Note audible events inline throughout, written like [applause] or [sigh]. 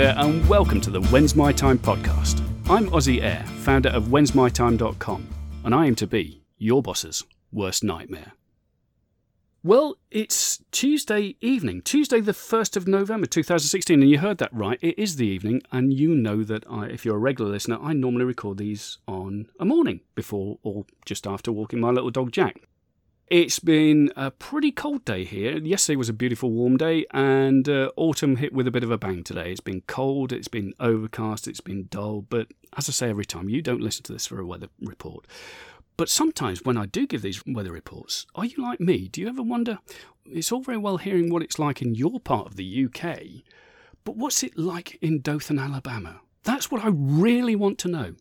there, and welcome to the When's My Time podcast. I'm Ozzy Air, founder of whensmytime.com, and I aim to be your boss's worst nightmare. Well, it's Tuesday evening, Tuesday, the 1st of November 2016, and you heard that right. It is the evening, and you know that I, if you're a regular listener, I normally record these on a morning before or just after walking my little dog Jack. It's been a pretty cold day here. Yesterday was a beautiful warm day, and uh, autumn hit with a bit of a bang today. It's been cold, it's been overcast, it's been dull, but as I say every time, you don't listen to this for a weather report. But sometimes when I do give these weather reports, are you like me? Do you ever wonder? It's all very well hearing what it's like in your part of the UK, but what's it like in Dothan, Alabama? That's what I really want to know.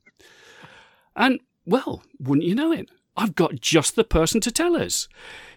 And, well, wouldn't you know it? I've got just the person to tell us.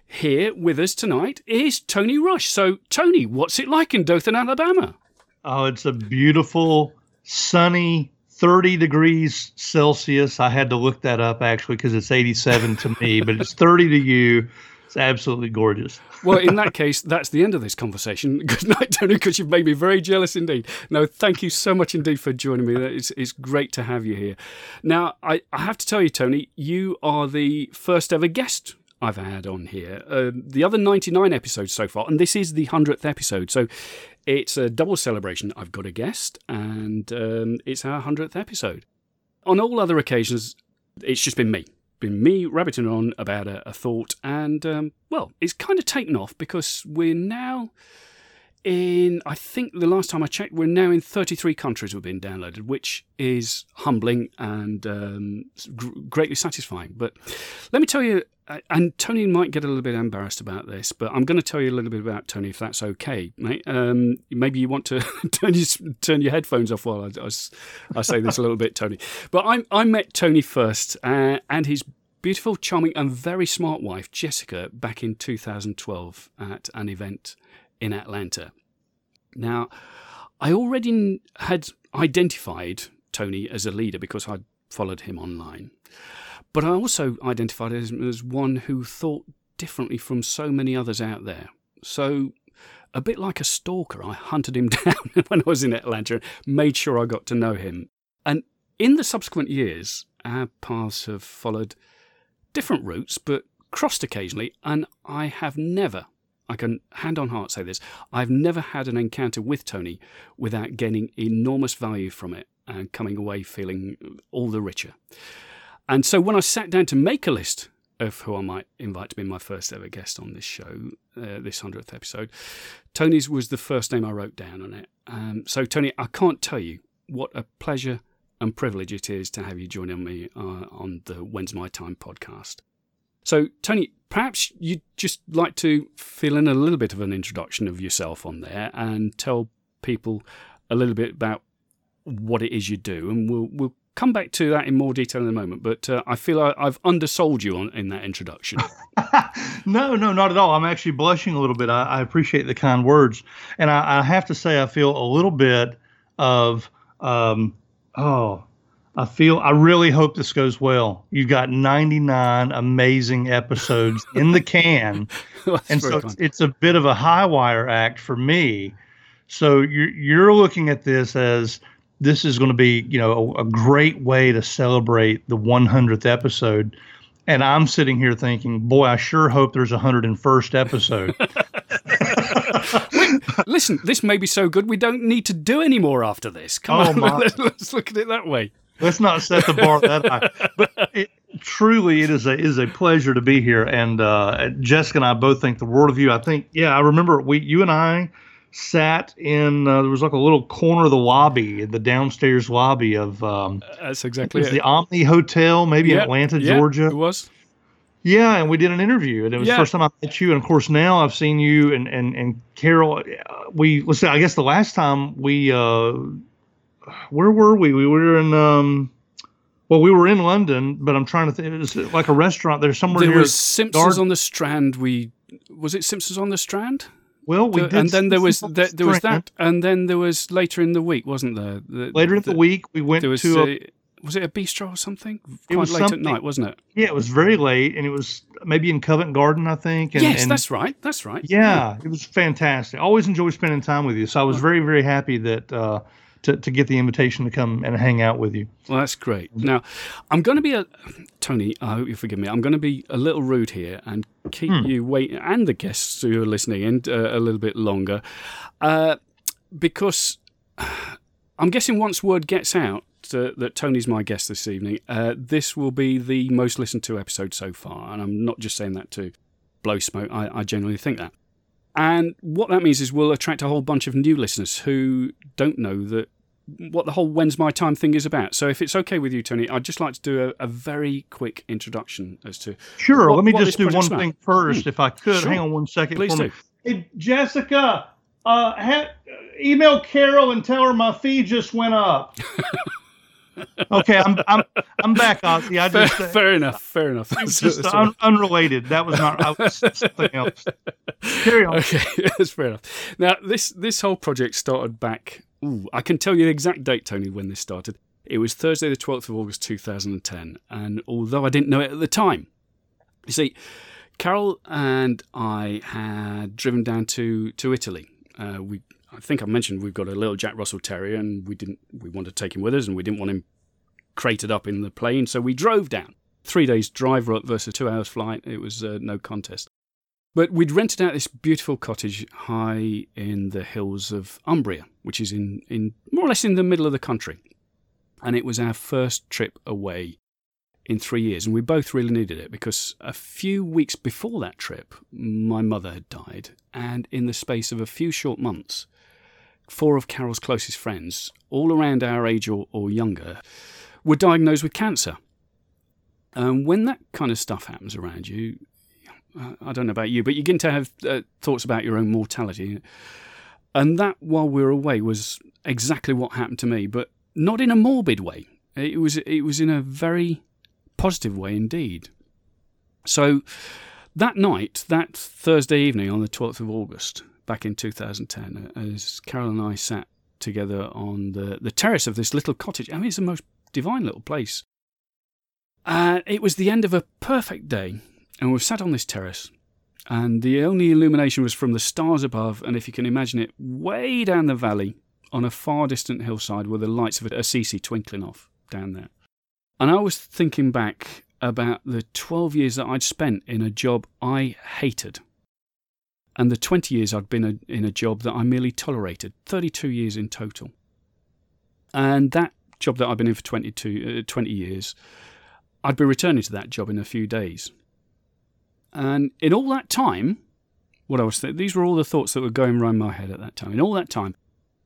Here with us tonight is Tony Rush. So, Tony, what's it like in Dothan, Alabama? Oh, it's a beautiful, sunny 30 degrees Celsius. I had to look that up actually because it's 87 to me, but it's 30 to you. It's absolutely gorgeous. [laughs] well, in that case, that's the end of this conversation. [laughs] Good night, Tony, because you've made me very jealous indeed. No, thank you so much indeed for joining me. It's, it's great to have you here. Now, I, I have to tell you, Tony, you are the first ever guest I've had on here. Uh, the other 99 episodes so far, and this is the 100th episode. So it's a double celebration. I've got a guest, and um, it's our 100th episode. On all other occasions, it's just been me been me rabbiting on about a, a thought, and um, well, it's kind of taken off because we're now in. I think the last time I checked, we're now in 33 countries we've been downloaded, which is humbling and um, greatly satisfying. But let me tell you and Tony might get a little bit embarrassed about this, but I'm going to tell you a little bit about Tony if that's okay, mate. Um, maybe you want to [laughs] turn your turn your headphones off while I, I, I, say this a little bit, Tony. But I, I met Tony first, uh, and his beautiful, charming, and very smart wife Jessica back in 2012 at an event in Atlanta. Now, I already had identified Tony as a leader because I'd followed him online. But I also identified him as one who thought differently from so many others out there. So, a bit like a stalker, I hunted him [laughs] down when I was in Atlanta and made sure I got to know him. And in the subsequent years, our paths have followed different routes, but crossed occasionally, and I have never, I can hand on heart say this, I've never had an encounter with Tony without gaining enormous value from it and coming away feeling all the richer. And so when I sat down to make a list of who I might invite to be my first ever guest on this show, uh, this 100th episode, Tony's was the first name I wrote down on it. Um, so, Tony, I can't tell you what a pleasure and privilege it is to have you joining me uh, on the When's My Time podcast. So, Tony, perhaps you'd just like to fill in a little bit of an introduction of yourself on there and tell people a little bit about what it is you do, and we'll we'll come back to that in more detail in a moment, but uh, I feel I, have undersold you on in that introduction. [laughs] no, no, not at all. I'm actually blushing a little bit. I, I appreciate the kind words, and I, I, have to say I feel a little bit of um, oh. I feel I really hope this goes well. You've got 99 amazing episodes in the can, [laughs] and so it's, it's, a bit of a high wire act for me. So you're you're looking at this as this is going to be, you know, a, a great way to celebrate the 100th episode. And I'm sitting here thinking, boy, I sure hope there's a 101st episode. [laughs] [laughs] Listen, this may be so good we don't need to do any more after this. Come oh, on, my. let's look at it that way. Let's not set the bar that high. But it, truly, it is a is a pleasure to be here. And uh, Jessica and I both think the world of you. I think, yeah, I remember we, you and I sat in uh, there was like a little corner of the lobby the downstairs lobby of um, that's exactly it. the omni hotel maybe atlanta georgia it was yeah and we did an interview and it was yeah. the first time i met you and of course now i've seen you and and, and carol uh, we let's say i guess the last time we uh where were we we were in um well, we were in London, but I'm trying to think. It was like a restaurant. there somewhere. There was Simpsons on the Strand. We was it Simpsons on the Strand? Well, we did and then there was there, there was that, and then there was later in the week, wasn't there? The, later in the, the, week, we went was to. A, was it a bistro or something? Quite it was late at night, wasn't it? Yeah, it was very late, and it was maybe in Covent Garden, I think. And, yes, and, that's right. That's right. Yeah, yeah, it was fantastic. I always enjoy spending time with you. So I was very, very happy that uh, to, to get the invitation to come and hang out with you. Well, that's great. Now, I'm going to be a Tony. I hope you forgive me. I'm going to be a little rude here and keep hmm. you waiting, and the guests who are listening in uh, a little bit longer, uh, because [sighs] I'm guessing once word gets out uh, that Tony's my guest this evening, uh, this will be the most listened to episode so far, and I'm not just saying that to blow smoke. I, I genuinely think that. And what that means is we'll attract a whole bunch of new listeners who don't know that what the whole When's My Time thing is about. So if it's okay with you, Tony, I'd just like to do a, a very quick introduction as to. Sure. What, let me just do one thing first, hmm. if I could. Sure. Hang on one second. Please do. Hey, Jessica, uh, ha- email Carol and tell her my fee just went up. [laughs] okay, I'm I'm I'm back, Ozzy. I just fair, uh, fair enough, fair enough. Just un, unrelated. That was not I was something else. Carry on. Okay, [laughs] that's fair enough. Now this this whole project started back. Ooh, I can tell you the exact date, Tony, when this started. It was Thursday, the twelfth of August, two thousand and ten. And although I didn't know it at the time, you see, Carol and I had driven down to to Italy. Uh, we I think I mentioned we've got a little Jack Russell Terrier, and we didn't we wanted to take him with us, and we didn't want him crated up in the plane, so we drove down. Three days drive versus two hours flight. It was uh, no contest. But we'd rented out this beautiful cottage high in the hills of Umbria, which is in, in more or less in the middle of the country. And it was our first trip away in three years. And we both really needed it because a few weeks before that trip, my mother had died. And in the space of a few short months, four of Carol's closest friends, all around our age or, or younger, were diagnosed with cancer. And when that kind of stuff happens around you, I don't know about you, but you begin to have uh, thoughts about your own mortality. And that, while we were away, was exactly what happened to me, but not in a morbid way. It was it was in a very positive way indeed. So that night, that Thursday evening on the 12th of August, back in 2010, as Carol and I sat together on the, the terrace of this little cottage. I mean, it's the most divine little place. Uh, it was the end of a perfect day, and we sat on this terrace, and the only illumination was from the stars above, and if you can imagine it, way down the valley on a far distant hillside were the lights of Assisi twinkling off down there. And I was thinking back about the 12 years that I'd spent in a job I hated and the 20 years I'd been a, in a job that I merely tolerated, 32 years in total. And that job that I've been in for 22, uh, 20 years, I'd be returning to that job in a few days. And in all that time, what I was th- these were all the thoughts that were going around my head at that time. In all that time,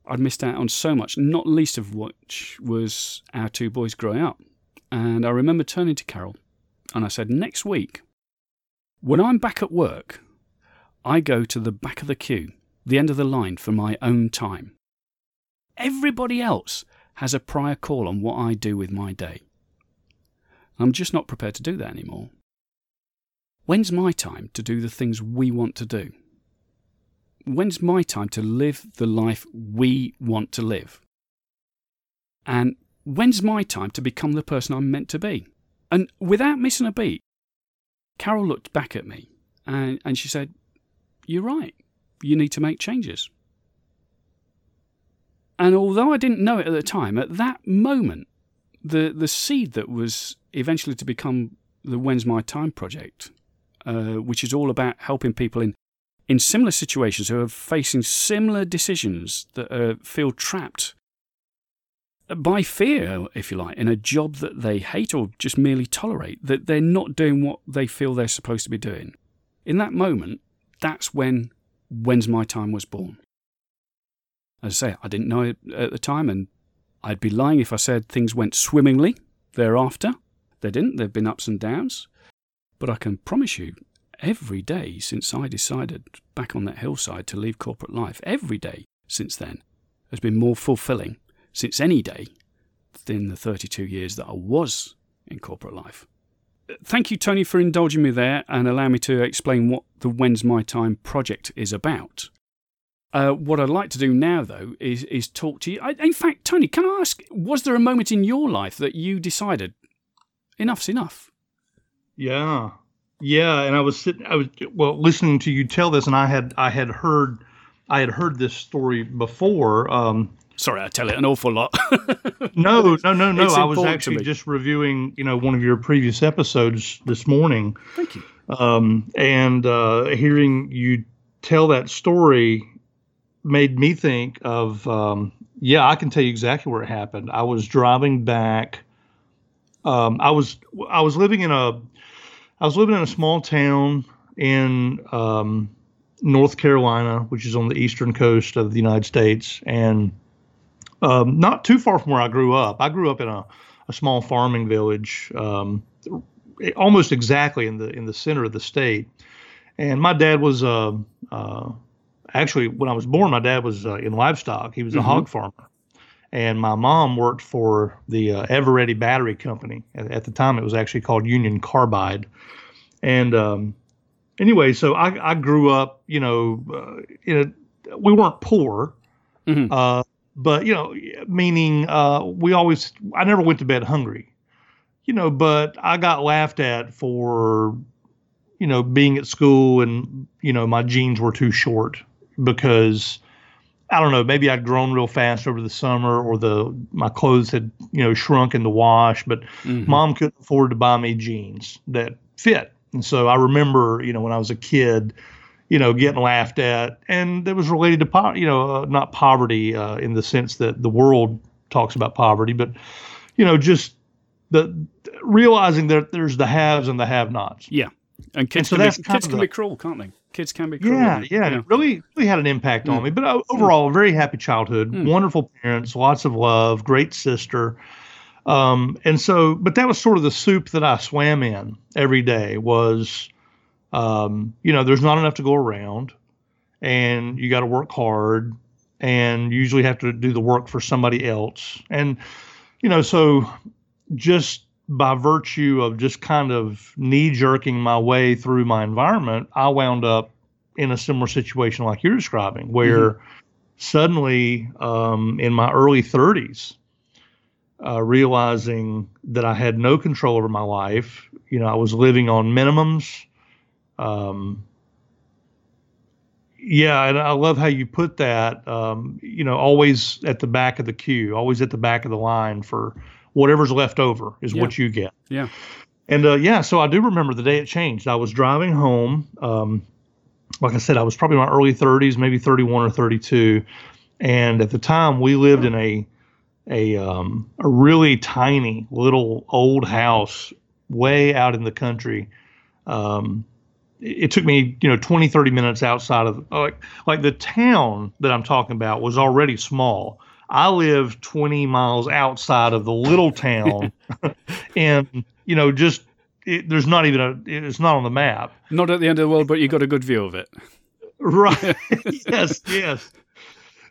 I'd missed out on so much, not least of which was our two boys growing up. And I remember turning to Carol and I said, Next week, when I'm back at work, I go to the back of the queue, the end of the line for my own time. Everybody else has a prior call on what I do with my day. I'm just not prepared to do that anymore. When's my time to do the things we want to do? When's my time to live the life we want to live? And when's my time to become the person I'm meant to be? And without missing a beat, Carol looked back at me and, and she said, you're right. You need to make changes. And although I didn't know it at the time, at that moment, the, the seed that was eventually to become the When's My Time project, uh, which is all about helping people in, in similar situations who are facing similar decisions that uh, feel trapped by fear, if you like, in a job that they hate or just merely tolerate, that they're not doing what they feel they're supposed to be doing. In that moment, that's when When's My Time was born. As I say, I didn't know it at the time, and I'd be lying if I said things went swimmingly thereafter. They didn't, there have been ups and downs. But I can promise you, every day since I decided back on that hillside to leave corporate life, every day since then has been more fulfilling since any day than the 32 years that I was in corporate life thank you, Tony, for indulging me there and allow me to explain what the When's My Time project is about. Uh, what I'd like to do now, though, is is talk to you. I, in fact, Tony, can I ask, was there a moment in your life that you decided enough's enough? Yeah, yeah. And I was sitting, I was well listening to you tell this, and I had I had heard I had heard this story before. Um, Sorry, I tell it an awful lot. [laughs] no, no, no, no. I was actually just reviewing, you know, one of your previous episodes this morning. Thank you. Um, and uh, hearing you tell that story made me think of, um, yeah, I can tell you exactly where it happened. I was driving back. Um, I was I was living in a I was living in a small town in um, North Carolina, which is on the eastern coast of the United States, and um, not too far from where I grew up. I grew up in a, a small farming village, um, almost exactly in the in the center of the state. And my dad was uh, uh, actually when I was born, my dad was uh, in livestock. He was a mm-hmm. hog farmer, and my mom worked for the uh, Eveready Battery Company. At, at, the time, it was actually called Union Carbide. And um, anyway, so I, I, grew up, you know, uh, in a, we weren't poor. Mm-hmm. Uh, but you know, meaning uh, we always I never went to bed hungry, you know. But I got laughed at for you know being at school and you know my jeans were too short because I don't know maybe I'd grown real fast over the summer or the my clothes had you know shrunk in the wash, but mm-hmm. mom couldn't afford to buy me jeans that fit, and so I remember you know when I was a kid you know, getting laughed at, and it was related to poverty, you know, uh, not poverty uh, in the sense that the world talks about poverty, but you know, just the realizing that there's the haves and the have-nots. Yeah, and kids and so can, be, kids can the, be cruel, can't they? Kids can be cruel. Yeah, yeah, yeah. It really, really had an impact mm. on me. But uh, overall, mm. very happy childhood, mm. wonderful parents, lots of love, great sister. Um, and so, but that was sort of the soup that I swam in every day was um, you know, there's not enough to go around, and you got to work hard, and usually have to do the work for somebody else. And, you know, so just by virtue of just kind of knee jerking my way through my environment, I wound up in a similar situation like you're describing, where mm-hmm. suddenly um, in my early 30s, uh, realizing that I had no control over my life, you know, I was living on minimums. Um, yeah, and I love how you put that. Um, you know, always at the back of the queue, always at the back of the line for whatever's left over is yeah. what you get. Yeah. And uh, yeah, so I do remember the day it changed. I was driving home. Um, like I said, I was probably in my early 30s, maybe 31 or 32. And at the time, we lived in a a um, a really tiny little old house way out in the country. Um, it took me you know 20 30 minutes outside of like like the town that i'm talking about was already small. I live 20 miles outside of the little town. [laughs] And you know just it, there's not even a it's not on the map. Not at the end of the world but you got a good view of it. Right. [laughs] [laughs] Yes yes.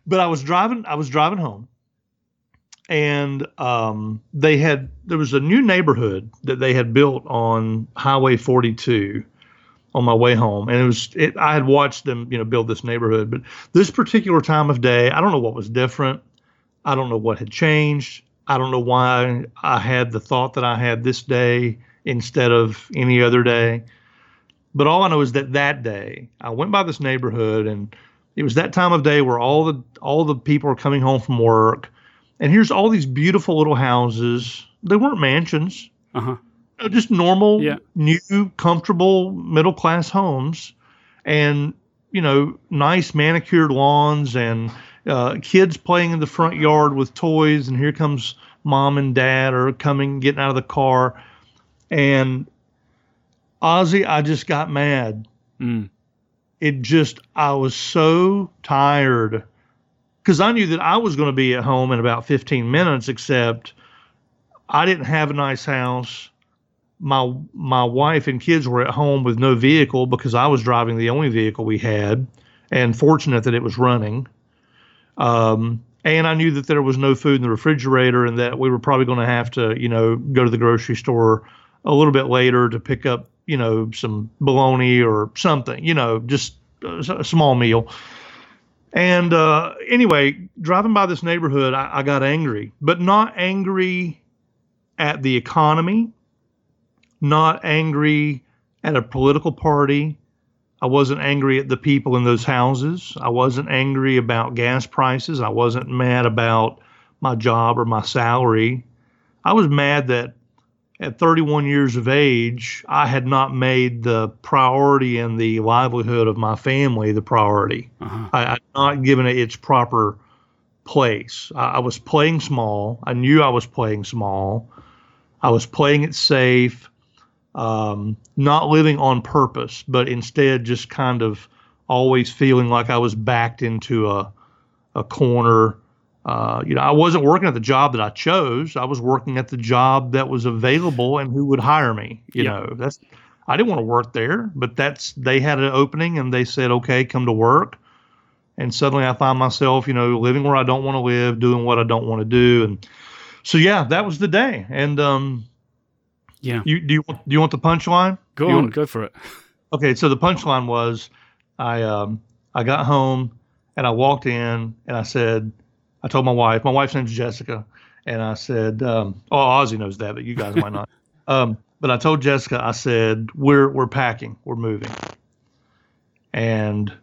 But i was driving i was driving home. And um, they had there was a new neighborhood that they had built on highway 42 on my way home, and it was it, I had watched them, you know, build this neighborhood. But this particular time of day, I don't know what was different. I don't know what had changed. I don't know why I had the thought that I had this day instead of any other day. But all I know is that that day I went by this neighborhood, and it was that time of day where all the all the people are coming home from work, and here's all these beautiful little houses. They weren't mansions. Uh-huh just normal, yeah. new, comfortable middle class homes, and you know, nice manicured lawns and uh, kids playing in the front yard with toys. And here comes mom and dad are coming, getting out of the car, and Ozzy, I just got mad. Mm. It just, I was so tired because I knew that I was going to be at home in about 15 minutes, except I didn't have a nice house my my wife and kids were at home with no vehicle because I was driving the only vehicle we had, and fortunate that it was running. Um, and I knew that there was no food in the refrigerator, and that we were probably going to have to, you know, go to the grocery store a little bit later to pick up, you know, some bologna or something, you know, just a, small meal. And uh, anyway, driving by this neighborhood, I, I got angry, but not angry at the economy not angry at a political party. I wasn't angry at the people in those houses. I wasn't angry about gas prices. I wasn't mad about my job or my salary. I was mad that at 31 years of age, I had not made the priority and the livelihood of my family the priority. Uh-huh. I had not given it its proper place. I, I was playing small. I knew I was playing small. I was playing it safe, um, not living on purpose, but instead just kind of always feeling like I was backed into a, a corner uh, you know, I wasn't working at the job that I chose. I was working at the job that was available and who would hire me. You yeah. know, that's I didn't want to work there, but that's they had an opening and they said, okay, come to work. And suddenly I find myself, you know, living where I don't want to live, doing what I don't want to do, and so yeah, that was the day. And um, yeah, you do you do you want the punchline? Go on, want, go for it. Okay, so the punchline was, I um, I got home and I walked in and I said I told my wife, my wife's name's Jessica, and I said, um, oh, Ozzy knows that, but you guys might not. [laughs] Um, but I told Jessica, I said, we're we're packing, we're moving, and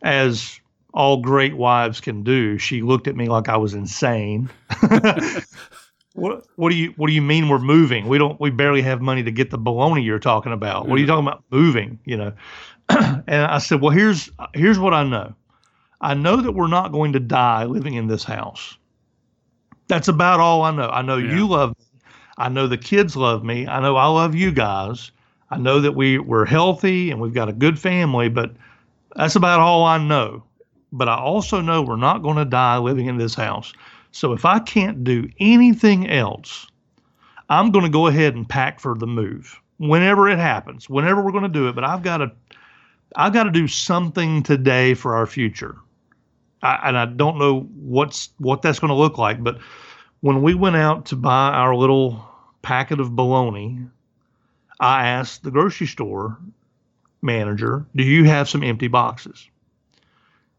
as all great wives can do, she looked at me like I was insane. [laughs] [laughs] what what do you what do you mean we're moving? We don't we barely have money to get the baloney you're talking about. What are you mm-hmm. talking about moving? You know. [clears throat] and I said, well, here's here's what I know. I know that we're not going to die living in this house. That's about all I know. I know yeah. you love me. I know the kids love me. I know I love you guys. I know that we, we're healthy and we've got a good family, but that's about all I know. But I also know we're not going to die living in this house. So if I can't do anything else, I'm going to go ahead and pack for the move whenever it happens, whenever we're going to do it. But I've got to, I've got to do something today for our future. I, and I don't know what's what that's going to look like. But when we went out to buy our little packet of bologna, I asked the grocery store manager, "Do you have some empty boxes?"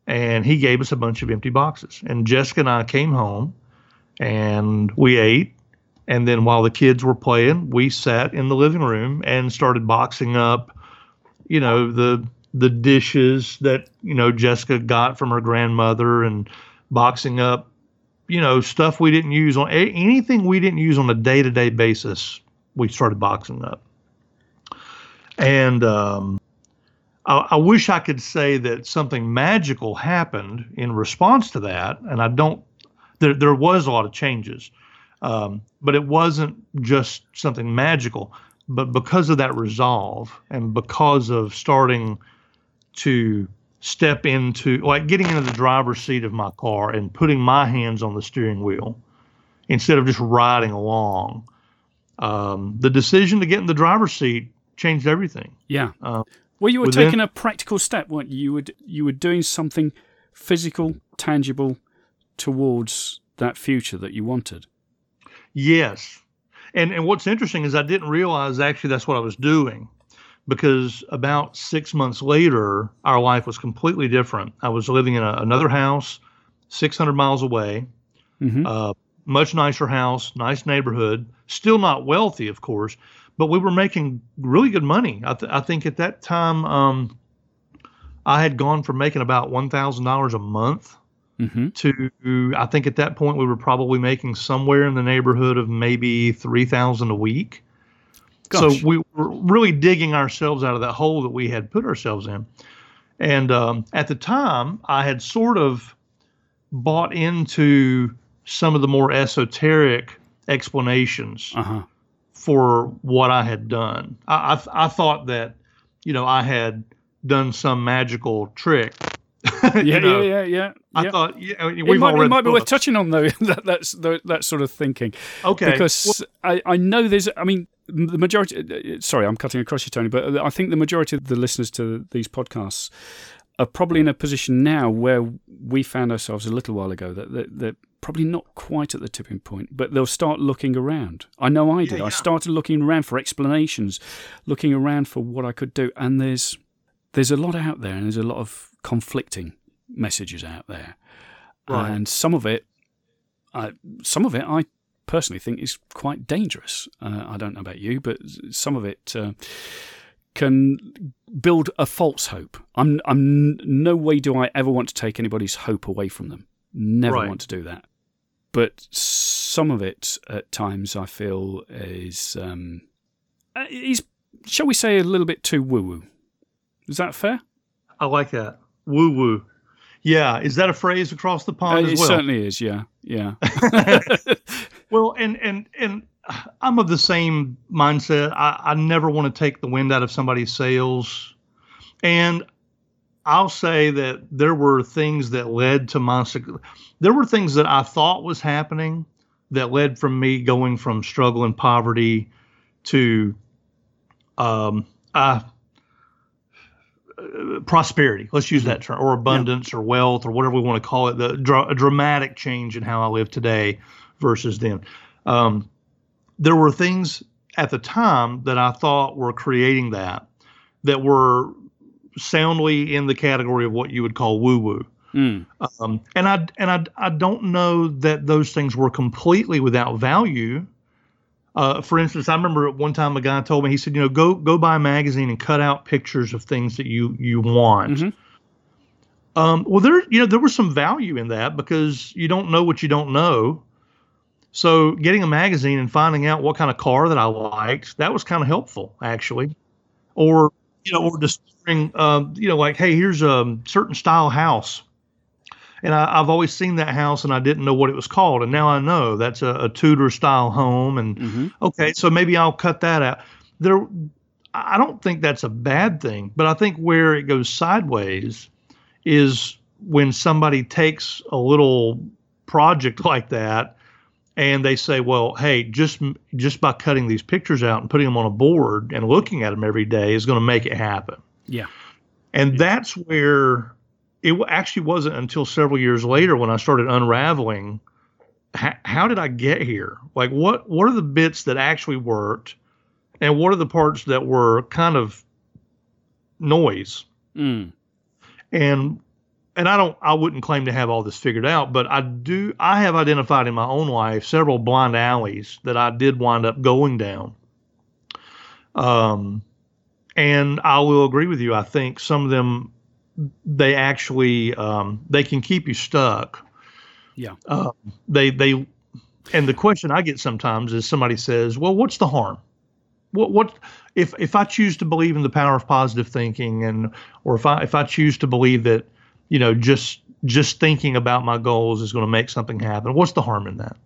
And he gave us a bunch of empty boxes. And Jessica and I came home, and we ate. And then while the kids were playing, we sat in the living room and started boxing up, you know, the the dishes that you know Jessica got from her grandmother and boxing up you know stuff we didn't use on anything we didn't use on a day-to-day basis we started boxing up and um, I, I, wish i could say that something magical happened in response to that and i don't there, there was a lot of changes um, but it wasn't just something magical but because of that resolve and because of starting to step into like getting into the driver's seat of my car and putting my hands on the steering wheel instead of just riding along. Um, the decision to get in the driver's seat changed everything. Yeah. Uh, well, you were within, taking a practical step, weren't you? You were you were doing something physical, tangible towards that future that you wanted. Yes. And and what's interesting is I didn't realize actually that's what I was doing because about six months later, our life was completely different. I was living in a, another house, 600 miles away, mm-hmm. uh, much nicer house, nice neighborhood, still not wealthy, of course, but we were making really good money. I, th- I think at that time, um, I had gone from making about $1,000 a month mm-hmm. to, I think at that point, we were probably making somewhere in the neighborhood of maybe 3000 a week. Gosh. So we were really digging ourselves out of that hole that we had put ourselves in. And um, at the time, I had sort of bought into some of the more esoteric explanations uh-huh. For what I had done. I, I, I thought that, you know, I had done some magical trick [laughs] yeah, you know, yeah, yeah, yeah. I thought yeah, it might, it might be worth touching on though [laughs] that that's the, that sort of thinking. Okay, because well, I I know there's I mean the majority. Uh, uh, sorry, I'm cutting across you, Tony, but I think the majority of the listeners to these podcasts are probably in a position now where we found ourselves a little while ago that, that they're probably not quite at the tipping point, but they'll start looking around. I know I did. Yeah, yeah. I started looking around for explanations, looking around for what I could do, and there's there's a lot out there, and there's a lot of conflicting messages out there, right. and some of it, I, some of it, I personally think is quite dangerous. Uh, I don't know about you, but some of it uh, can build a false hope. I'm I'm no way do I ever want to take anybody's hope away from them. Never Right. want to do that. But some of it at times I feel is um, uh, is shall we say a little bit too woo woo. Is that fair? I like that. Woo woo. Yeah, is that a phrase across the Uh, pond it as well? It certainly is. Yeah, yeah. [laughs] [laughs] Well, and and and I'm of the same mindset. I, I never want to take the wind out of somebody's sails, and I'll say that there were things that led to my. There were things that I thought was happening that led from me going from struggle and poverty to um, uh, prosperity. Let's use that term, or abundance, or wealth, or whatever we want to call it. The dra- dramatic change in how I live today versus then. Um, there were things at the time that I thought were creating that that were soundly in the category of what you would call woo woo. Mm, Um, and I and I I don't know that those things were completely without value. Uh, for instance, I remember at one time a guy told me he said, you know, go go buy a magazine and cut out pictures of things that you you want. Mhm. Um, well, there you know there was some value in that because you don't know what you don't know. So getting a magazine and finding out what kind of car that I liked that was kind of helpful actually, or you know, or discovering um, you know like hey here's a certain style house and I, I've always seen that house and I didn't know what it was called, and now I know that's a, a Tudor style home. And mhm. okay, so maybe I'll cut that out. There, I don't think that's a bad thing, but I think where it goes sideways is when somebody takes a little project [laughs] like that and they say, "Well, hey, just just by cutting these pictures out and putting them on a board and looking at them every day is going to make it happen." Yeah. And that's where it actually wasn't until several years later when I started unraveling how, how did I get here? Like what what are the bits that actually worked and what are the parts that were kind of noise? Mm. And and I don't I wouldn't claim to have all this figured out, but I do I have identified in my own life several blind alleys that I did wind up going down. Um and I will agree with you. I think some of them they actually um, they can keep you stuck. Yeah. Uh, they they and the question I get sometimes is somebody says, "Well, what's the harm? What what if if I choose to believe in the power of positive thinking and or if I if I choose to believe that you know just just thinking about my goals is going to make something happen, what's the harm in that?"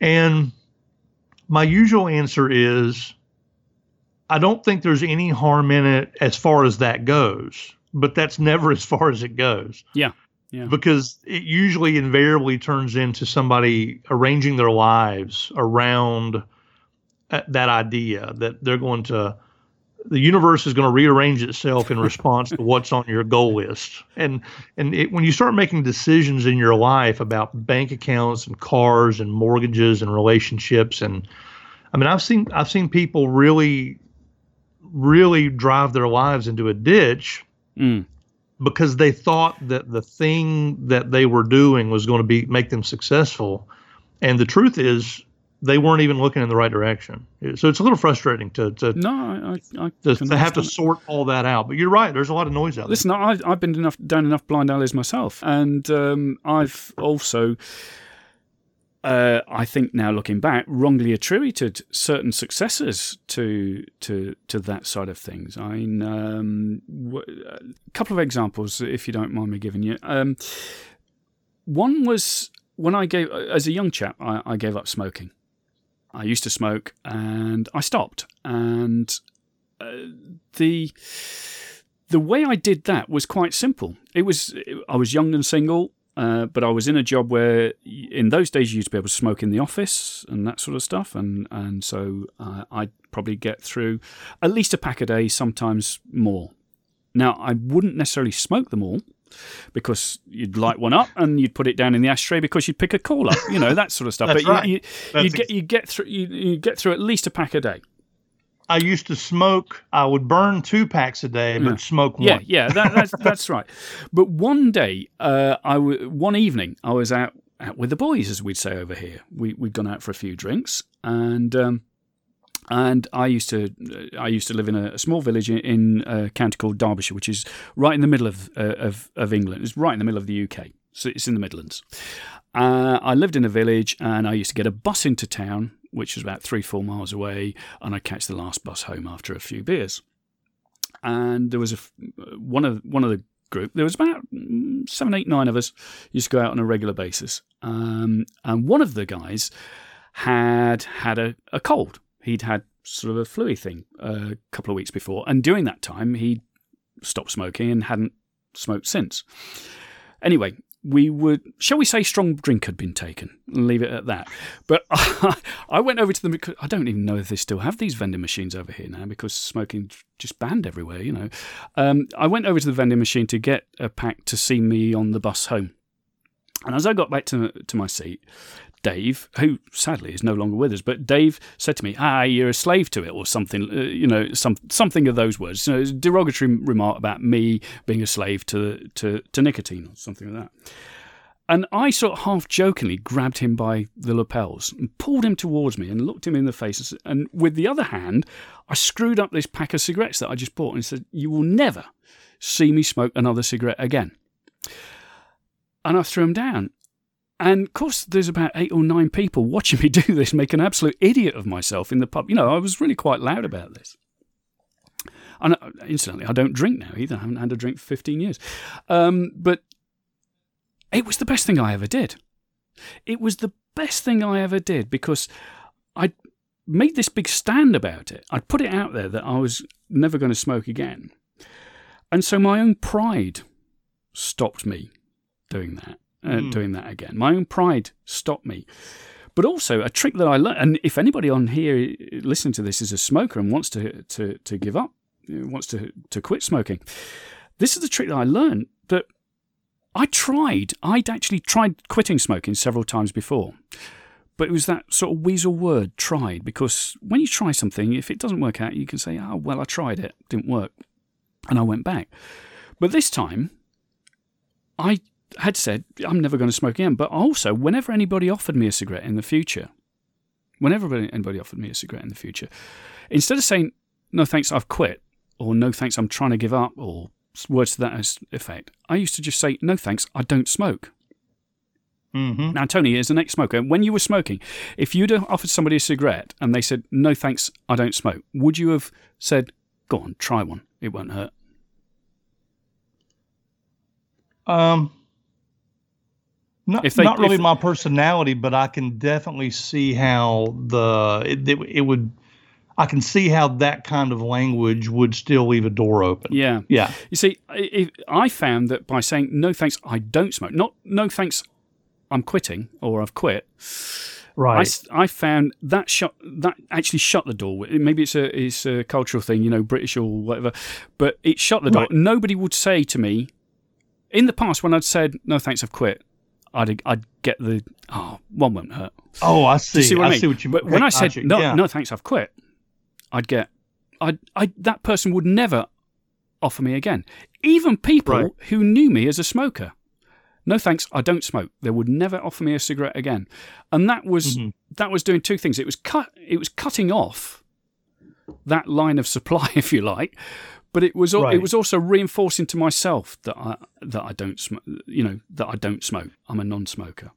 And my usual answer is I don't think there's any harm in it as far as that goes, but that's never [laughs] as far as it goes. Yeah. Yeah. Because it usually invariably turns into somebody arranging their lives around uh, that idea that they're going to the universe is going to rearrange itself in response to what's on your goal list. And and it, when you start making decisions in your life about bank accounts and cars and mortgages and relationships and I mean I've seen I've seen people really really drive their lives into a ditch Mm. because they thought that the thing that they were doing was going to be make them successful and the truth is they weren't even looking in the right direction so it's a little frustrating to to, No, I, I, to, to have to sort all that out but you're right there's a lot of noise out there Listen, I, I've been enough down enough blind alleys myself, and um, I've also, uh, I think now looking back, wrongly attributed certain successes to to to that side of things. I mean, um, w- a couple of examples, if you don't mind me giving you. Um, one was when I gave, as a young chap, I, I gave up smoking. I used to smoke, and I stopped, and uh, the the way I did that was quite simple. It was I was young and single, uh, but I was in a job where in those days you used to be able to smoke in the office and that sort of stuff, and and so uh, I'd probably get through at least a pack a day, sometimes more. Now I wouldn't necessarily smoke them all because you'd light one up and you'd put it down in the ashtray because you'd pick a call up, you know that sort of stuff. [laughs] But right. you, you, you get you get through you, you get through at least a pack a day. i used to smoke i would burn two packs a day but Yeah. smoke one Yeah, yeah, that, that's [laughs] that's right. But one day, uh, I w- one evening, I was out out with the boys, as we'd say over here. We we'd gone out for a few drinks, and um, and I used to uh, I used to live in a, small village in, a county called Derbyshire, which is right in the middle of uh, of, of England. It's right in the middle of the UK, so it's in the Midlands. Uh, I lived in a village, and I used to get a bus into town, which was about three four miles away, and I'd catch the last bus home after a few beers. And there was a one of one of the group. There was about mm, seven, eight, nine of us used to go out on a regular basis, um, and one of the guys had had a, a cold he'd had sort of a fluey thing a couple of weeks before, and during that time he stopped smoking and hadn't smoked since. Anyway, we would, shall we say, strong drink had been taken. Leave it at that. But [laughs] I went over to them I don't even know if they still have these vending machines over here now because smoking just banned everywhere. You know, um, I went over to the vending machine to get a pack to see me on the bus home. And as I got back to to my seat, Dave, who sadly is no longer with us, but Dave said to me, "Ah, you're a slave to it," or something, uh, you know, some something of those words. You know, it's a derogatory remark about me being a slave to to to nicotine or something like that. And I sort of half jokingly grabbed him by the lapels and pulled him towards me and looked him in the face. And with the other hand, I screwed up this pack of cigarettes that I just bought and said, You will never see me smoke another cigarette again. And I threw him down. And of course, there's about eight or nine people watching me [laughs] do this, make an absolute idiot of myself in the pub. You know, I was really quite loud about this. And uh, incidentally, I don't drink now either. I haven't had a drink for 15 years. Um, but it was the best thing I ever did. It was the best thing I ever did because I made this big stand about it. I'd put it out there that I was never going to smoke again. And so my own pride stopped me doing that uh, mm. doing that again. My own pride stopped me. But also a trick that I learned, and if anybody on here listening to this is a smoker and wants to to, to give up, wants to to quit smoking, this is the trick that I learned that I tried. I'd actually tried quitting smoking several times before. But it was that sort of weasel word, tried, because when you try something, if it doesn't work out, you can say, oh, well, I tried it, didn't work. And I went back. But this time, I had said, I'm never going to smoke again. But also, whenever anybody offered me a cigarette in the future, whenever anybody offered me a cigarette in the future, instead of saying, no thanks, I've quit, or no thanks, I'm trying to give up, or words to that effect, I used to just say, no thanks, I don't smoke. Mm-hmm. Now, Tony is an ex smoker. When you were smoking, if you'd have offered somebody a cigarette and they said, no thanks, I don't smoke, would you have said, go on, try one, it won't hurt? Um, not, they, not really if, my personality, but I can definitely see how the it, it, it, would. I can see how that kind of language would still leave a door open. Yeah, yeah. You see, I, I found that by saying no thanks, I don't smoke. Not no thanks, I'm quitting or I've quit. Right. I, I found that shut that actually shut the door. Maybe it's a it's a cultural thing, you know, British or whatever, but it shut the door. Right. Nobody would say to me. In the past, when I'd said no thanks, I've quit, I'd I'd get the oh one won't hurt. Oh, I see. see what I, I mean? see what you mean. But when I said no, yeah. no thanks, I've quit. I'd get, I I that person would never offer me again. Even people right. who knew me as a smoker. No thanks, I don't smoke. They would never offer me a cigarette again, and that was mm-hmm. that was doing two things. It was cut. It was cutting off that line of supply, [laughs] if you like, but it was right. it was also reinforcing to myself that I that I don't smoke. You know that I don't smoke. I'm a non-smoker.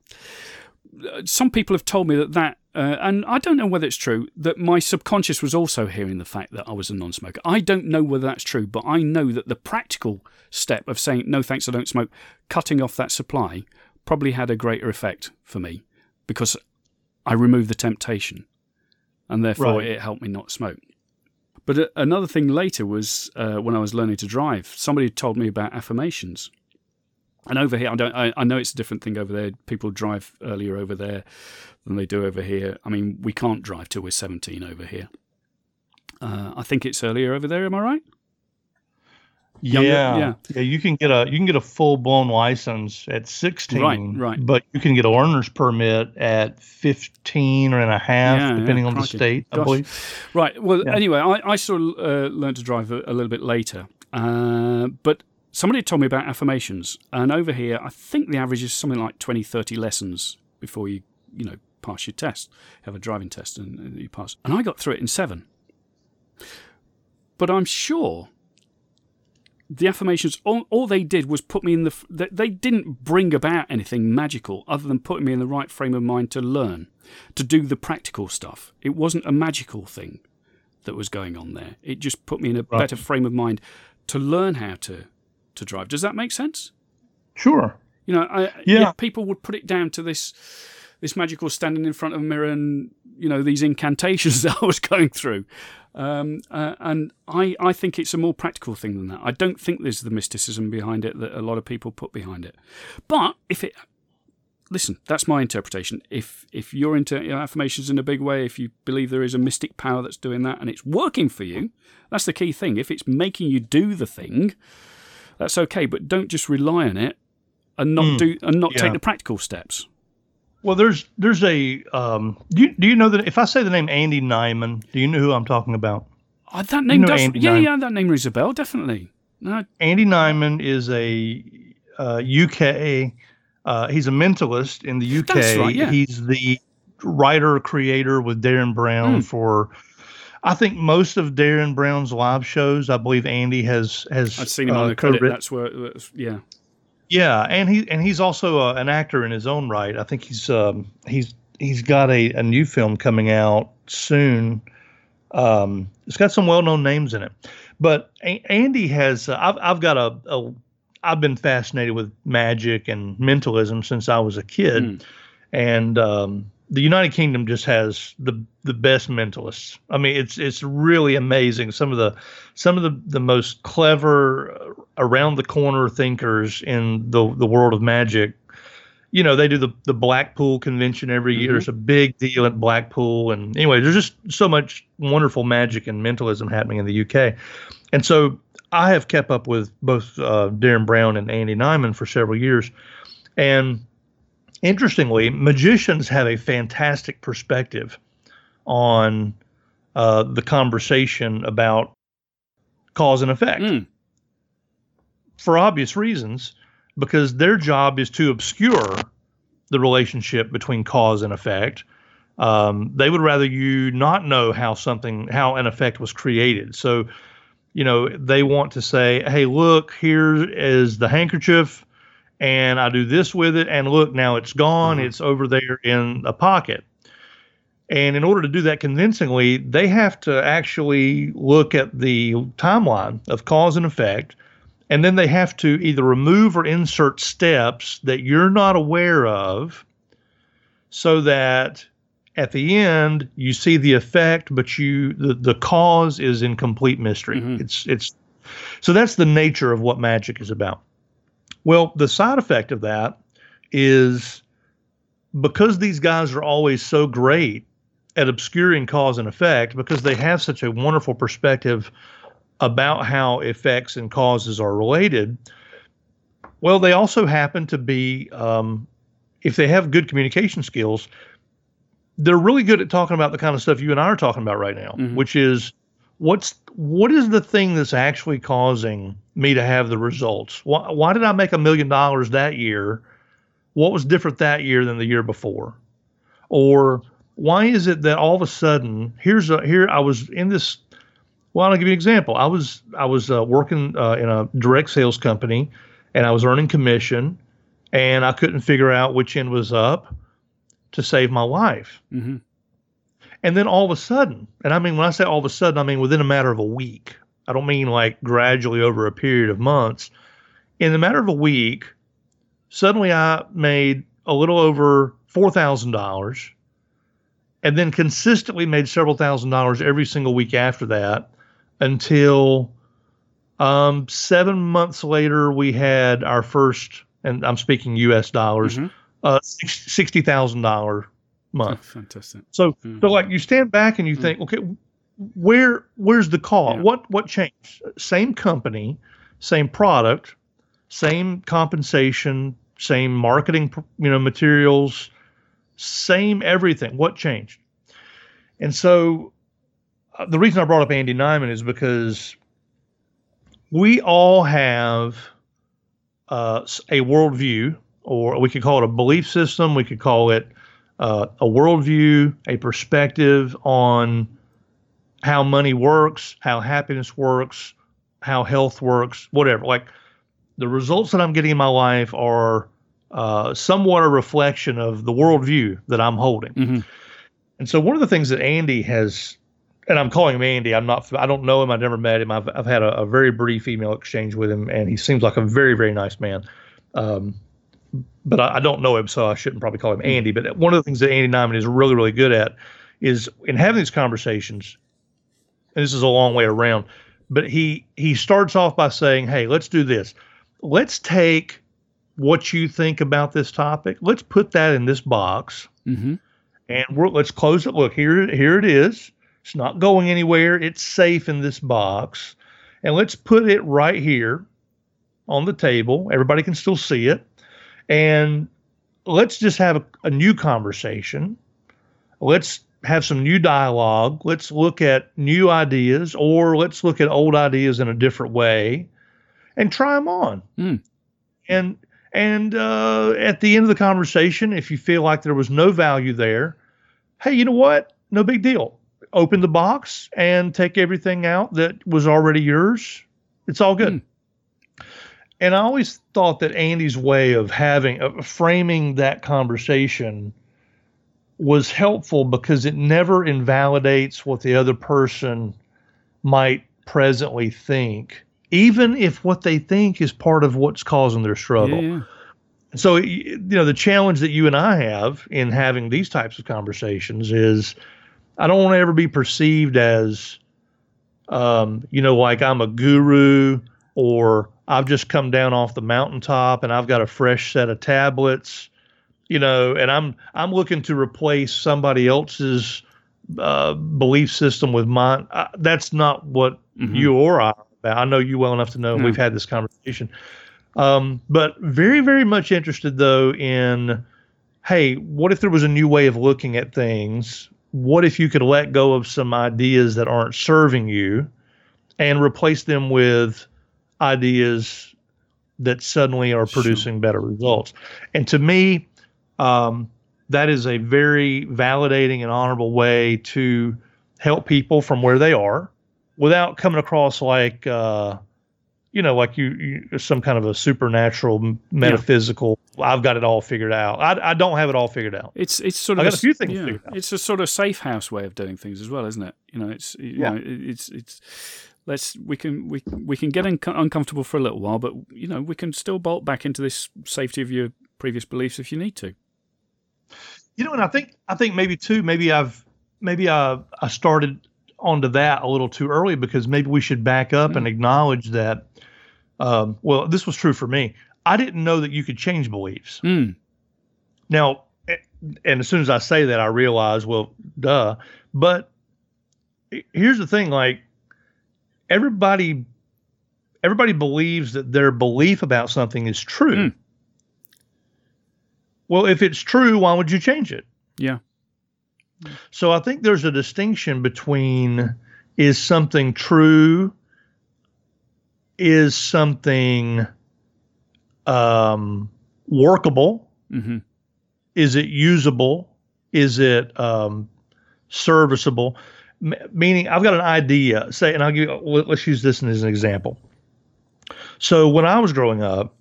Some people have told me that that, uh, and I don't know whether it's true, that my subconscious was also hearing the fact that I was a non-smoker. I don't know whether that's true, but I know that the practical step of saying no thanks, I don't smoke, cutting off that supply, probably had a greater effect for me because I removed the temptation, and therefore right. it helped me not smoke. But another thing later was uh, when I was learning to drive. Somebody told me about affirmations, and over here, I don't. I, I, know it's a different thing over there. People drive earlier over there than they do over here. I mean, we can't drive till we're seventeen over here. Uh, I think it's earlier over there. Am I right? Younger, yeah, yeah, yeah. You can get a you can get a full blown license at sixteen, right? Right. But you can get a learner's permit at fifteen or and a half, yeah, depending yeah, on the state. Gosh. I believe. Right. Well, anyway, I, I sort of uh, learned to drive a, a little bit later, uh, but somebody told me about affirmations, and over here, I think the average is something like 20, 30 lessons before you you know pass your test. Have a driving test and, and you pass. And I got through it in seven. But I'm sure the affirmations all, all, they did was put me in the they didn't bring about anything magical other than putting me in the right frame of mind to learn to do the practical stuff. It wasn't a magical thing that was going on there. It just put me in a right. better frame of mind to learn how to to drive. Does that make sense? Sure. You know I, yeah. people would put it down to this this magical standing in front of a mirror and you know these incantations [laughs] that I was going through um, uh, and I, I think it's a more practical thing than that. I don't think there's the mysticism behind it that a lot of people put behind it. But if it, listen, that's my interpretation. If if you're into you affirmations in a big way, if you believe there is a mystic power that's doing that and it's working for you, that's the key thing. If it's making you do the thing, that's okay. But don't just rely on it and not mm, do and not yeah. take the practical steps. Well, there's there's a um, do you do you know that if I say the name Andy Nyman, do you know who I'm talking about? Oh, that name you know does, yeah, Nyman? yeah, that name rings a bell, definitely. No. Andy Nyman is a uh, UK. Uh, he's a mentalist in the UK. Right, yeah. He's the writer creator with Derren Brown mm. for. I think most of Derren Brown's live shows. I believe Andy has has. I've seen him uh, on the credit. That's where. Yeah. Yeah, and he and he's also uh, an actor in his own right. I think he's um, he's he's got a, a new film coming out soon. Um, it's got some well known names in it, but a- Andy has. Uh, I've I've got a, a I've been fascinated with magic and mentalism since I was a kid, mm. and um, the United Kingdom just has the the best mentalists. I mean, it's it's really amazing. Some of the some of the, the most clever uh, around the corner thinkers in the the world of magic. You know, they do the the Blackpool convention every year. Mm-hmm. It's a big deal at Blackpool, and anyway, there's just so much wonderful magic and mentalism happening in the UK, and so I have kept up with both uh, Derren Brown and Andy Nyman for several years, and interestingly, magicians have a fantastic perspective on uh, the conversation about cause and effect mm. for obvious reasons, because their job is to obscure the relationship between cause and effect. Um, they would rather you not know how something, how an effect was created. So, you know, they want to say, hey, look, here is the handkerchief and I do this with it, and look, now it's gone. Mm-hmm. It's over there in a pocket. And in order to do that convincingly, they have to actually look at the timeline of cause and effect. And then they have to either remove or insert steps that you're not aware of so that at the end you see the effect, but you the, the cause is in complete mystery. Mm-hmm. It's it's so that's the nature of what magic is about. Well, the side effect of that is because these guys are always so great at obscuring cause and effect, because they have such a wonderful perspective about how effects and causes are related. Well, they also happen to be, um, if they have good communication skills, they're really good at talking about the kind of stuff you and I are talking about right now, mm-hmm. which is what's what is the thing that's actually causing me to have the results? Why, why did I make a million dollars that year? What was different that year than the year before? Or why is it that all of a sudden here's a here I was in this well I'll give you an example. I was I was uh, working uh, in a direct sales company and I was earning commission and I couldn't figure out which end was up to save my life. Mm-hmm. And then all of a sudden, and I mean, when I say all of a sudden, I mean within a matter of a week. I don't mean like gradually over a period of months. In the matter of a week, suddenly I made a little over $4,000 and then consistently made several thousand dollars every single week after that until um, seven months later, we had our first, and I'm speaking US dollars, mm-hmm. uh, $60,000 month. Oh, fantastic. So, mm. so like you stand back and you mm. think, okay, where where's the call? Yeah. What what changed? Same company, same product, same compensation, same marketing, you know, materials, same everything. What changed? And so, uh, the reason I brought up Andy Nyman is because we all have uh, a worldview, or we could call it a belief system. We could call it uh, a worldview, a perspective on how money works, how happiness works, how health works, whatever. Like the results that I'm getting in my life are uh, somewhat a reflection of the worldview that I'm holding. Mm-hmm. And so one of the things that Andy has, and I'm calling him Andy. I'm not. I don't know him. I've never met him. I've I've had a, a very brief email exchange with him, and he seems like a very very nice man. Um, but I, I, don't know him, so I shouldn't probably call him Andy. But one of the things that Andy Nyman is really really good at is in having these conversations. And this is a long way around, but he he starts off by saying, "Hey, let's do this. Let's take." What you think about this topic? Let's put that in this box, Mm-hmm. and we're, let's close it. Look here, here it is. It's not going anywhere. It's safe in this box, and let's put it right here on the table. Everybody can still see it, and let's just have a, a new conversation. Let's have some new dialogue. Let's look at new ideas, or let's look at old ideas in a different way, and try them on. Mm. And and uh, at the end of the conversation, if you feel like there was no value there, hey, you know what? No big deal. Open the box and take everything out that was already yours. It's all good. Mm. And I always thought that Andy's way of having, of framing that conversation was helpful because it never invalidates what the other person might presently think even if what they think is part of what's causing their struggle. Yeah. So, you know, the challenge that you and I have in having these types of conversations is I don't want to ever be perceived as, um, you know, like I'm a guru or I've just come down off the mountaintop and I've got a fresh set of tablets, you know, and I'm I'm looking to replace somebody else's uh, belief system with mine. Uh, that's not what Mhm. you or I. are about. I know you well enough to know, we've had this conversation. Um, but very, very much interested though in, hey, what if there was a new way of looking at things? What if you could let go of some ideas that aren't serving you, and replace them with ideas that suddenly are Sure. producing better results? And to me, um, that is a very validating and honorable way to help people from where they are without coming across like uh, you know like you, you some kind of a supernatural metaphysical i've got it all figured out I, I don't have it all figured out It's it's sort of I got a s- few things Yeah, figured out. it's a sort of safe house way of doing things as well, isn't it? You know, it's you Yeah. know, it's it's let's we can we we can get unco- uncomfortable for a little while, but you know, we can still bolt back into this safety of your previous beliefs if you need to. You know and i think i think maybe too maybe i've maybe i i started onto that a little too early because maybe we should back up and acknowledge that um, well this was true for me i didn't know that you could change beliefs Mm. Now, and as soon as I say that, I realize, well, duh. But here's the thing: like everybody, everybody believes that their belief about something is true. Mm. Well, if it's true, why would you change it? Yeah. So I think there's a distinction between is something true, is something um, workable, hmm is it usable? Is it um, serviceable? M- meaning i've got an idea. Say and i'll give you let's use this as an example. So when i was growing up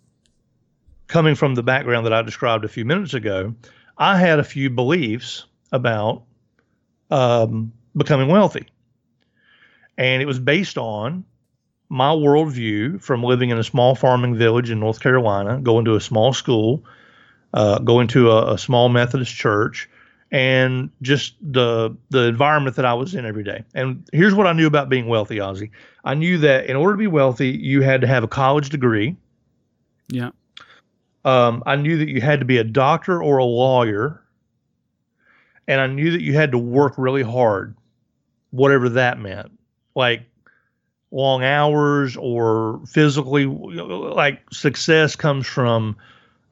coming from the background that i described a few minutes ago i had a few beliefs about um, becoming wealthy and it was based on my worldview from living in a small farming village in north carolina going to a small school uh, going to a, a small Methodist church, and just the the environment that I was in every day. And here's what I knew about being wealthy, Ozzy. I knew that in order to be wealthy, you had to have a college degree. Yeah. Um, I knew that you had to be a doctor or a lawyer, and I knew that you had to work really hard, whatever that meant, like long hours or physically. Like success comes from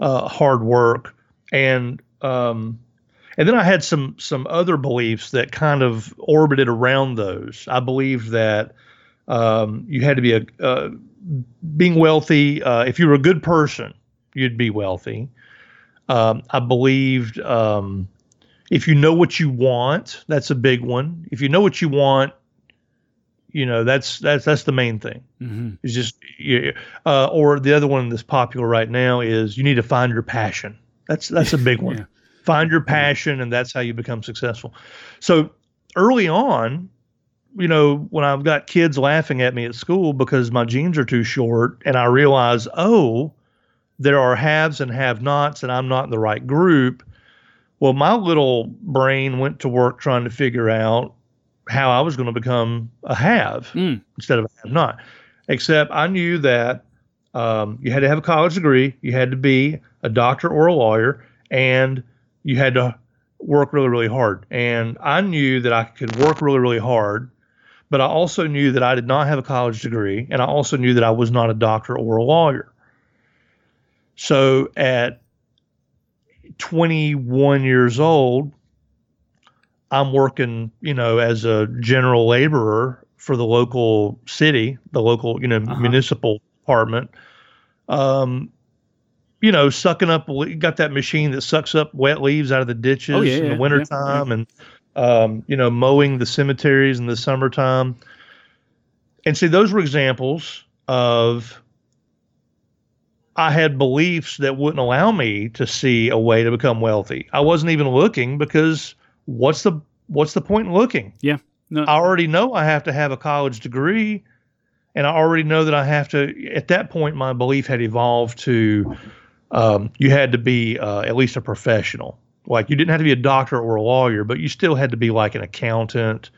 uh, hard work, and um, and then I had some some other beliefs that kind of orbited around those. I believed that um, you had to be a uh, being wealthy. Uh, if you were a good person, you'd be wealthy. Um, I believed um, if you know what you want, that's a big one. If you know what you want, you know that's that's that's the main thing. Mm-hmm. It's just you, uh, or the other one that's popular right now is you need to find your passion. That's that's a big [laughs] one. yeah. Find your passion, and that's how you become successful. So early on, you know, when I've got kids laughing at me at school because my jeans are too short, and I realize, oh, there are haves and have nots, and I'm not in the right group. Well, my little brain went to work trying to figure out how I was going to become a have mm. instead of a have not. Except I knew that um, you had to have a college degree, you had to be a doctor or a lawyer, and you had to work really, really hard. And I knew that I could work really, really hard, but I also knew that I did not have a college degree, and I also knew that I was not a doctor or a lawyer. So at 21 years old, I'm working, you know, as a general laborer for the local city, the local, you know, uh-huh. municipal department. Um, you know, sucking up, got that machine that sucks up wet leaves out of the ditches oh, yeah, in the wintertime yeah, yeah. and, um, you know, mowing the cemeteries in the summertime. And see, those were examples of I had beliefs that wouldn't allow me to see a way to become wealthy. I wasn't even looking because what's the what's the point in looking? Yeah. No. I already know I have to have a college degree and I already know that I have to at that point my belief had evolved to um, you had to be uh, at least a professional. Like you didn't have to be a doctor or a lawyer, but you still had to be like an accountant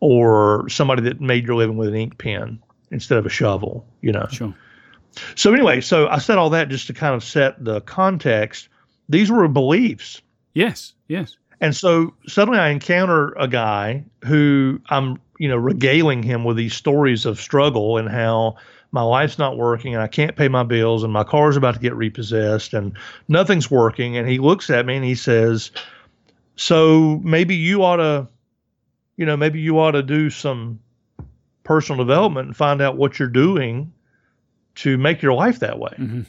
or somebody that made your living with an ink pen instead of a shovel, you know. Sure. So anyway, so I said all that just to kind of set the context. These were beliefs. Yes, yes. And so suddenly I encounter a guy who I'm, you know, regaling him with these stories of struggle and how my life's not working and I can't pay my bills and my car's about to get repossessed and nothing's working. And he looks at me and he says, So maybe you ought to, you know, maybe you ought to do some personal development and find out what you're doing to make your life that way. Mm-hmm.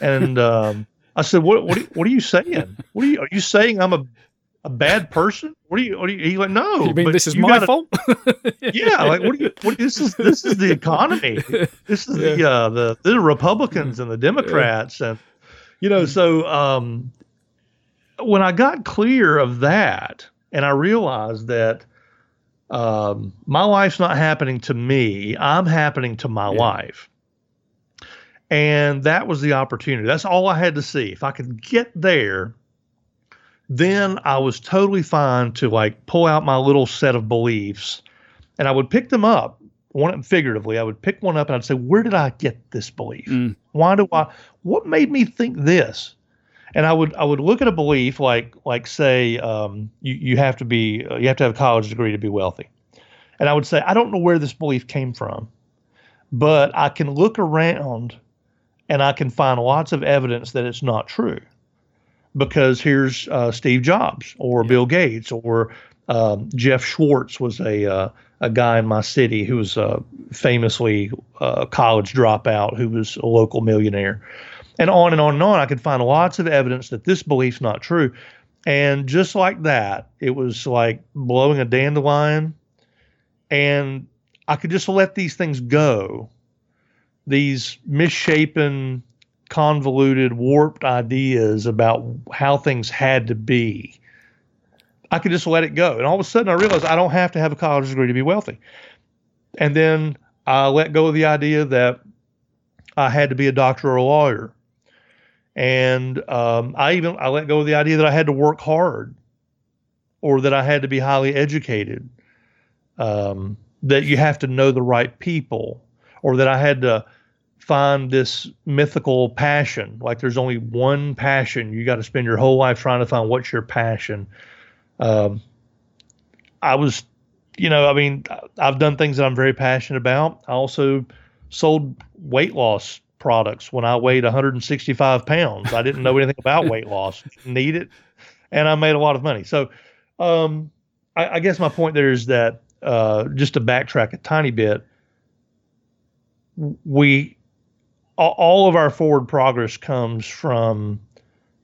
And um, I said, "What? What? Are, what are you saying? What are you? Are you saying I'm a a bad person? What are you? What are you? He's like, no. You mean this is my gotta, fault? [laughs] yeah, like what? Are you? What, this is this is the [laughs] economy. This is yeah. the uh, the the Republicans and the Democrats, yeah. and you know. So um, when I got clear of that, and I realized that um, my life's not happening to me, I'm happening to my yeah. life. And that was the opportunity. That's all I had to see. If I could get there, then I was totally fine to like pull out my little set of beliefs and I would pick them up one figuratively. I would pick one up and I'd say, where did I get this belief? Mm. Why do I, what made me think this? And I would, I would look at a belief like, like say, um, you, you have to be, uh, you have to have a college degree to be wealthy. And I would say, I don't know where this belief came from, but I can look around and I can find lots of evidence that it's not true. Because here's uh, Steve Jobs or yeah. Bill Gates or um, Jeff Schwartz was a uh, a guy in my city who was uh, famously a uh, college dropout who was a local millionaire, and on and on and on. I could find lots of evidence that this belief's not true, and just like that, it was like blowing a dandelion, and I could just let these things go, these misshapen convoluted, warped ideas about how things had to be. I could just let it go. And all of a sudden I realized I don't have to have a college degree to be wealthy. And then I let go of the idea that I had to be a doctor or a lawyer. And um, I even I let go of the idea that I had to work hard or that I had to be highly educated, um, that you have to know the right people, or that I had to find this mythical passion. Like there's only one passion. You got to spend your whole life trying to find what's your passion. Um, I was, you know, I mean, I've done things that I'm very passionate about. I also sold weight loss products when I weighed 165 pounds. I didn't know anything [laughs] about weight loss, need it, and I made a lot of money. So, um, I, I guess my point there is that uh, just to backtrack a tiny bit, we all of our forward progress comes from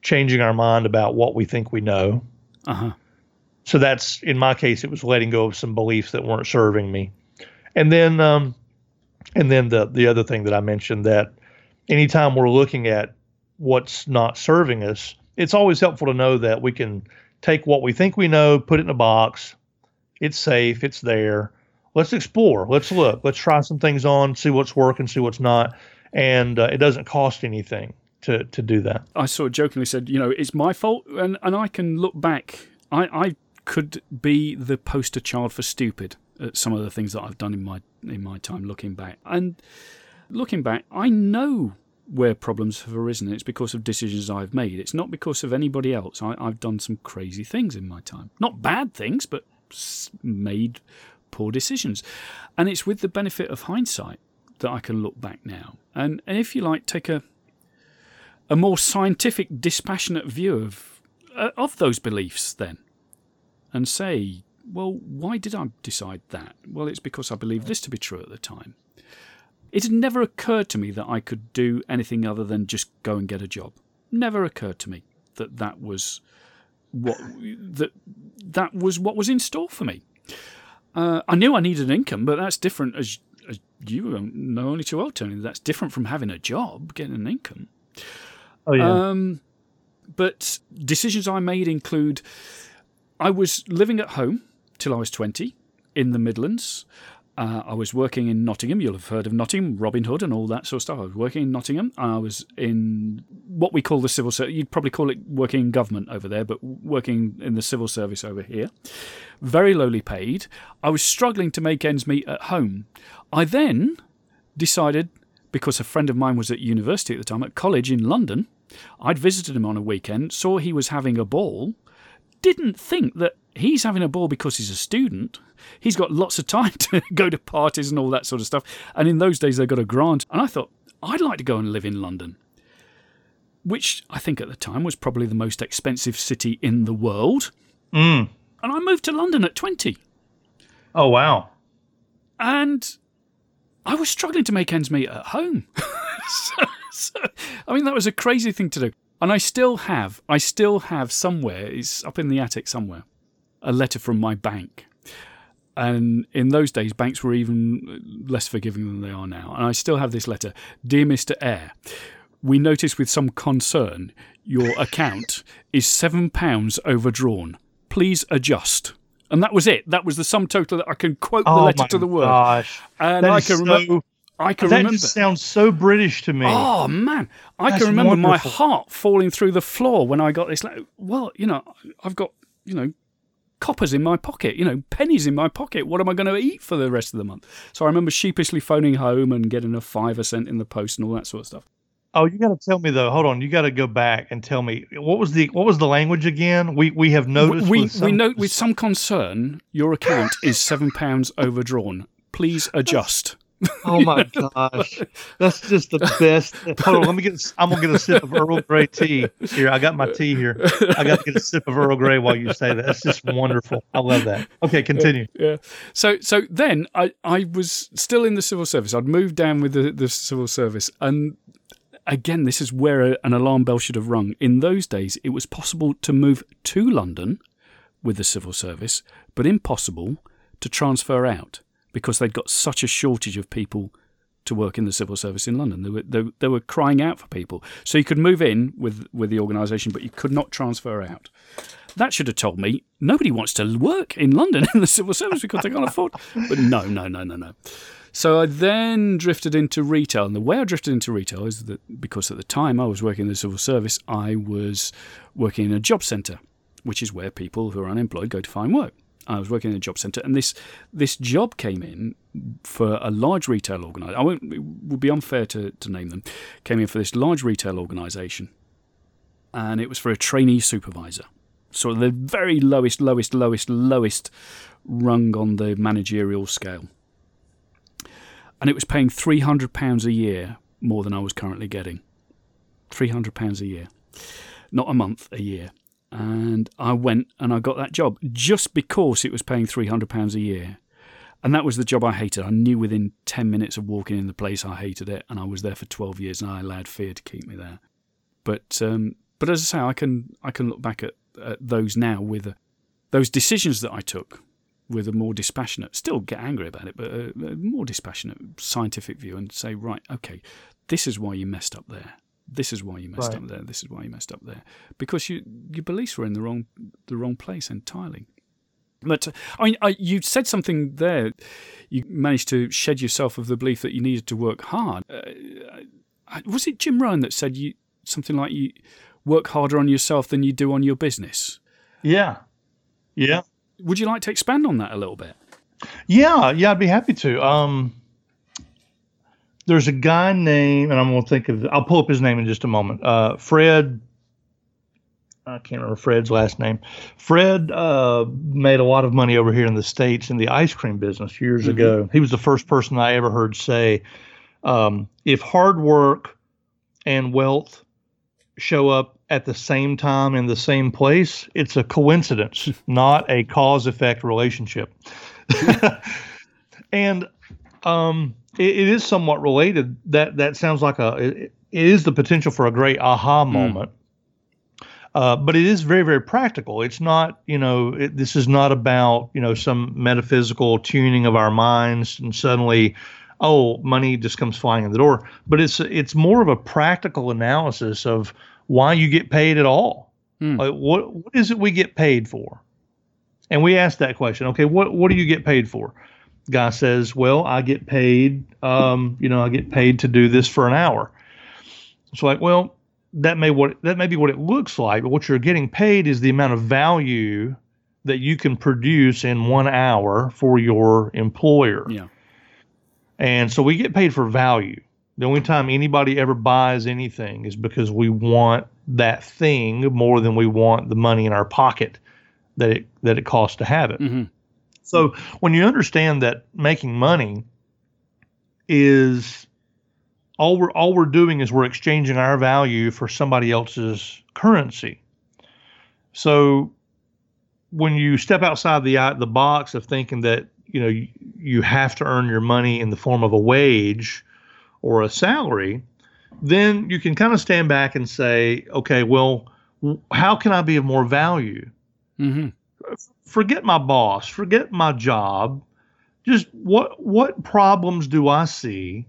changing our mind about what we think we know Uh-huh. So that's in my case, it was letting go of some beliefs that weren't serving me, and then um, and then the the other thing that I mentioned that anytime we're looking at what's not serving us, it's always helpful to know that we can take what we think we know, put it in a box. It's safe. It's there. Let's explore. Let's look. Let's try some things on, see what's working, see what's not, and uh, it doesn't cost anything to to do that. I sort of jokingly said, you know, it's my fault, and and I can look back. I I could be the poster child for stupid at some of the things that I've done in my in my time looking back. And looking back, I know where problems have arisen. It's because of decisions I've made. It's not because of anybody else. I, have done some crazy things in my time. Not bad things, but made poor decisions. And it's with the benefit of hindsight that I can look back now. And, and if you like, take a a more scientific, dispassionate view of uh, of those beliefs then, and say, well, why did I decide that? Well, it's because I believed this to be true at the time. It had never occurred to me that I could do anything other than just go and get a job. Never occurred to me that that was what that that was what was in store for me. Uh, I knew I needed an income, but that's different, as, as you know only too well, Tony. That's different from having a job, getting an income. Oh yeah. Um, but decisions I made include I was living at home till I was 20 in the Midlands. Uh, I was working in Nottingham. You'll have heard of Nottingham, Robin Hood, and all that sort of stuff. I was working in Nottingham. I was in what we call the civil service. You'd probably call it working in government over there, but working in the civil service over here. Very lowly paid. I was struggling to make ends meet at home. I then decided, because a friend of mine was at university at the time, at college in London, I'd visited him on a weekend, saw he was having a ball, didn't think that he's having a ball because he's a student. He's got lots of time [laughs] to go to parties and all that sort of stuff. And in those days, they got a grant. And I thought, I'd like to go and live in London, which I think at the time was probably the most expensive city in the world. Mm. And I moved to London at 20. Oh, wow. And I was struggling to make ends meet at home. [laughs] so, so, I mean, that was a crazy thing to do. And I still have, I still have somewhere, it's up in the attic somewhere, a letter from my bank. And in those days, banks were even less forgiving than they are now. And I still have this letter Dear Mr. Eyre, we notice with some concern your account is £7 overdrawn. Please adjust. And that was it. That was the sum total that I can quote the oh letter to the word. Gosh. And that I can so, remember. I can that remember. just sounds so British to me. Oh man, I That's can remember wonderful. my heart falling through the floor when I got this. letter. Well, you know, I've got you know coppers in my pocket, you know, pennies in my pocket. What am I going to eat for the rest of the month? So I remember sheepishly phoning home and getting a fiver sent in the post and all that sort of stuff. Oh, you got to tell me though. Hold on, you got to go back and tell me what was the what was the language again? We we have noticed. We some, we note with some concern your account is seven pounds overdrawn. Please adjust. [laughs] Oh my gosh, that's just the best. Hold on, let me get. I'm gonna get a sip of Earl Grey tea here. I got my tea here. I got to get a sip of Earl Grey while you say that. That's just wonderful. I love that. Okay, continue. yeah. So so then I, I was still in the civil service. I'd moved down with the, the civil service and again this is where a, an alarm bell should have rung. In those days it was possible to move to London with the civil service, but impossible to transfer out because they'd got such a shortage of people to work in the civil service in London. They were they, they were crying out for people. So you could move in with with the organisation, but you could not transfer out. That should have told me nobody wants to work in London [laughs] in the civil service because they can't afford. [laughs] But no, no, no, no, no. So I then drifted into retail, and the way I drifted into retail is that because at the time I was working in the civil service, I was working in a job centre, which is where people who are unemployed go to find work. I was working in a job centre, and this this job came in for a large retail organisation. I won't. It would be unfair to, to name them. Came in for this large retail organisation, and it was for a trainee supervisor. So the very lowest, lowest, lowest, lowest rung on the managerial scale, and it was paying three hundred pounds a year more than I was currently getting. Three hundred pounds a year, not a month, a year and I went and I got that job just because it was paying three hundred pounds a year, and that was the job I hated. I knew within ten minutes of walking in the place I hated it, and I was there for twelve years, and I allowed fear to keep me there. But um, but as I say, I can I can look back at, at those now with a, those decisions that I took with a more dispassionate, still get angry about it, but a, a more dispassionate scientific view and say, right, okay, this is why you messed up there. This is why you messed Right. up there. This is why you messed up there, because you, your beliefs were in the wrong the wrong place entirely. But I mean, I, you said something there. You managed to shed yourself of the belief that you needed to work hard. Uh, was it Jim Rohn that said you something like you work harder on yourself than you do on your business? Yeah. Yeah. Would you like to expand on that a little bit? Yeah, yeah, I'd be happy to. Um, there's a guy named, and I'm going to think of, I'll pull up his name in just a moment. Uh, Fred, I can't remember Fred's last name. Fred uh, made a lot of money over here in the States in the ice cream business years Mhm. ago. He was the first person I ever heard say, um, if hard work and wealth show up at the same time in the same place, it's a coincidence, [laughs] not a cause effect relationship. [laughs] [laughs] and um, it, it is somewhat related. That that sounds like a it, it is the potential for a great aha moment. Uh, but it is very very practical. It's not you know it, this is not about you know some metaphysical tuning of our minds and suddenly oh money just comes flying in the door. But it's it's more of a practical analysis of why you get paid at all. Hmm. Like what what is it we get paid for? And we ask that question. Okay, what what do you get paid for? Guy says, "Well, I get paid. Um, you know, I get paid to do this for an hour." It's like, well, that may what that may be what it looks like, but what you're getting paid is the amount of value that you can produce in one hour for your employer. Yeah. And so we get paid for value. The only time anybody ever buys anything is because we want that thing more than we want the money in our pocket that it that it costs to have it. hmm So when you understand that making money is all we're all we're doing is we're exchanging our value for somebody else's currency. So when you step outside the uh, the box of thinking that you know you, you have to earn your money in the form of a wage or a salary, then you can kind of stand back and say, okay, well, how can I be of more value? hmm forget my boss, forget my job. Just what what problems do I see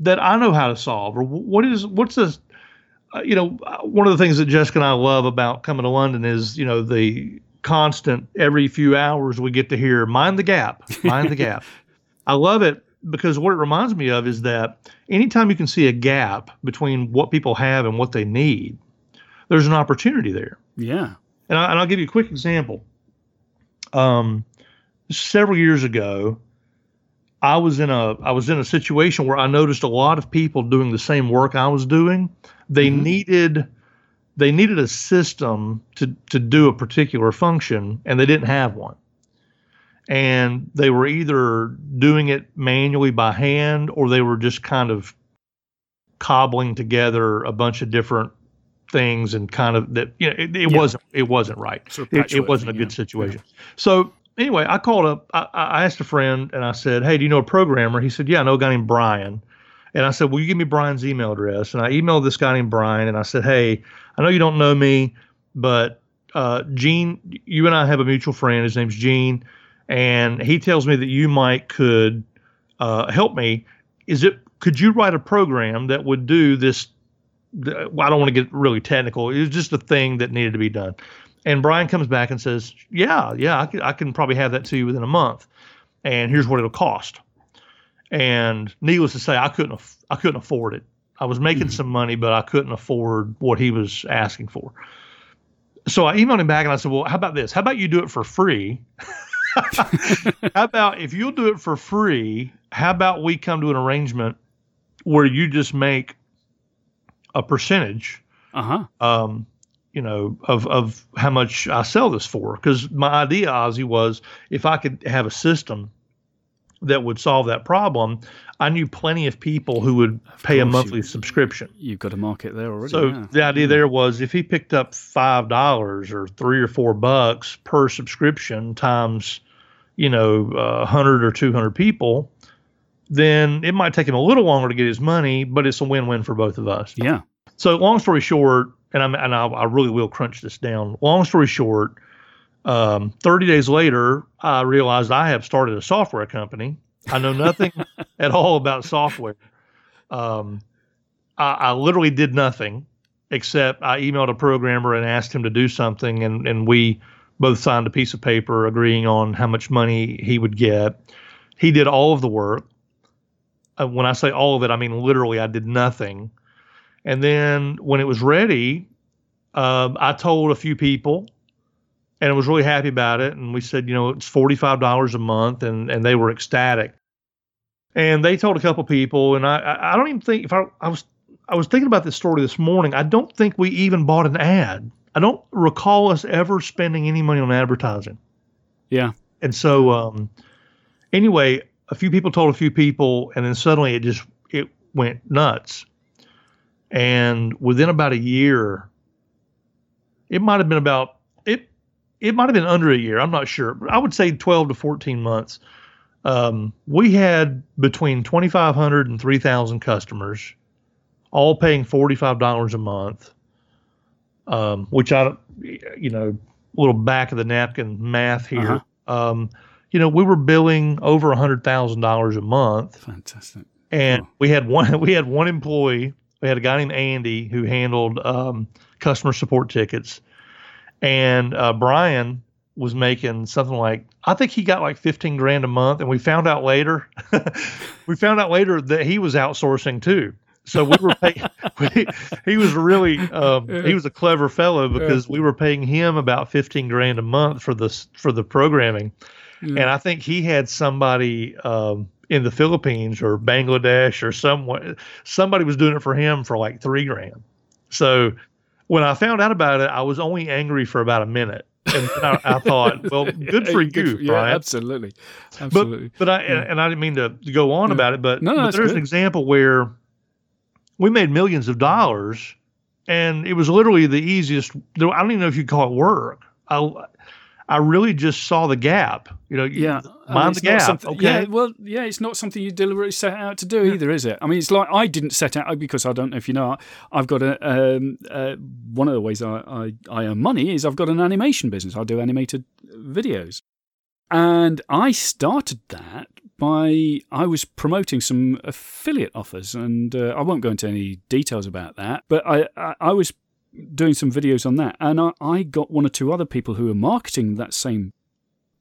that I know how to solve, or what is what's this? Uh, you know, uh, one of the things that Jessica and I love about coming to London is you know the constant every few hours we get to hear mind the gap, mind the gap. [laughs] I love it because what it reminds me of is that anytime you can see a gap between what people have and what they need, there's an opportunity there. Yeah. And, I, and I'll give you a quick example. Um, several years ago, I was in a I was in a situation where I noticed a lot of people doing the same work I was doing. They Mhm. needed they needed a system to to do a particular function, and they didn't have one. And they were either doing it manually by hand, or they were just kind of cobbling together a bunch of different things and kind of that you know it, it Yeah. wasn't it wasn't right Sort of it, it wasn't a thing, good yeah. situation. So anyway, I called up. I, I asked a friend and I said, "Hey, do you know a programmer?" He said, "Yeah, I know a guy named Brian." And I said, "Will you give me Brian's email address?" And I emailed this guy named Brian and I said, "Hey, I know you don't know me, but uh, Gene, you and I have a mutual friend. His name's Gene, and he tells me that you might could uh, help me. Is it? Could you write a program that would do this the- well, I don't want to get really technical. It was just a thing that needed to be done. And Brian comes back and says, "Yeah, yeah, I can, I can probably have that to you within a month. And here's what it'll cost." And needless to say, I couldn't aff- I couldn't afford it. I was making Mhm. some money, but I couldn't afford what he was asking for. So I emailed him back and I said, "Well, how about this? How about you do it for free? [laughs] how about if you'll do it for free? How about we come to an arrangement where you just make a percentage, Uh huh. um, you know, of of how much I sell this for? Because my idea, Ozzy, was if I could have a system that would solve that problem, I knew plenty of people who would Of pay a monthly you- subscription. You've got a market there already. So yeah. the idea there was if he picked up five dollars or three or four bucks per subscription times, you know, a hundred or two hundred people, then it might take him a little longer to get his money, but it's a win-win for both of us. Yeah. So long story short, and I'm and I, I really will crunch this down. Long story short, um, 30 days later, I realized I have started a software company. I know nothing [laughs] at all about software. Um, I, I literally did nothing except I emailed a programmer and asked him to do something, and and we both signed a piece of paper agreeing on how much money he would get. He did all of the work. Uh, when I say all of it, I mean literally, I did nothing. And then when it was ready, um, I told a few people, and I was really happy about it. And we said, you know, it's forty five dollars a month, and and they were ecstatic. And they told a couple people, and I I don't even think if I I was I was thinking about this story this morning. I don't think we even bought an ad. I don't recall us ever spending any money on advertising. Yeah. And so, um, anyway, a few people told a few people, and then suddenly it just it went nuts. And within about a year, it might have been about it. It might have been under a year. I'm not sure. I would say 12 to 14 months. Um, we had between 2,500 and 3,000 customers, all paying $45 a month um, which I, you know, a little back of the napkin math here. Uh-huh. Um, you know, we were billing over a hundred thousand dollars a month. Fantastic. And oh. we had one. [laughs] We had one employee. We had a guy named Andy who handled um, customer support tickets, and uh, Brian was making something like I think he got like fifteen grand a month. And we found out later, [laughs] we found out later that he was outsourcing too. So we were paying. [laughs] we, he was really um, he was a clever fellow because we were paying him about fifteen grand a month for this for the programming, and I think he had somebody um, in the Philippines or Bangladesh or somewhere. Somebody was doing it for him for like three grand. So when I found out about it, I was only angry for about a minute. and I, I, thought, [laughs] well, good for you, good, yeah, Brian. Absolutely, absolutely. But, but I yeah. and I didn't mean to go on yeah. about it, but, no, but there's good. an example where we made millions of dollars, and it was literally the easiest. I don't even know if you call it work. I I really just saw the gap. You know, yeah, mind the gap. Okay. Yeah, well, yeah, it's not something you deliberately set out to do either, is it? I mean, it's like I didn't set out because I don't know if you know. I've got a um, uh, one of the ways I, I I earn money is I've got an animation business. I do animated videos, and I started that by I was promoting some affiliate offers, and uh, I won't go into any details about that. But I, I, I was doing some videos on that, and I, I, got one or two other people who were marketing that same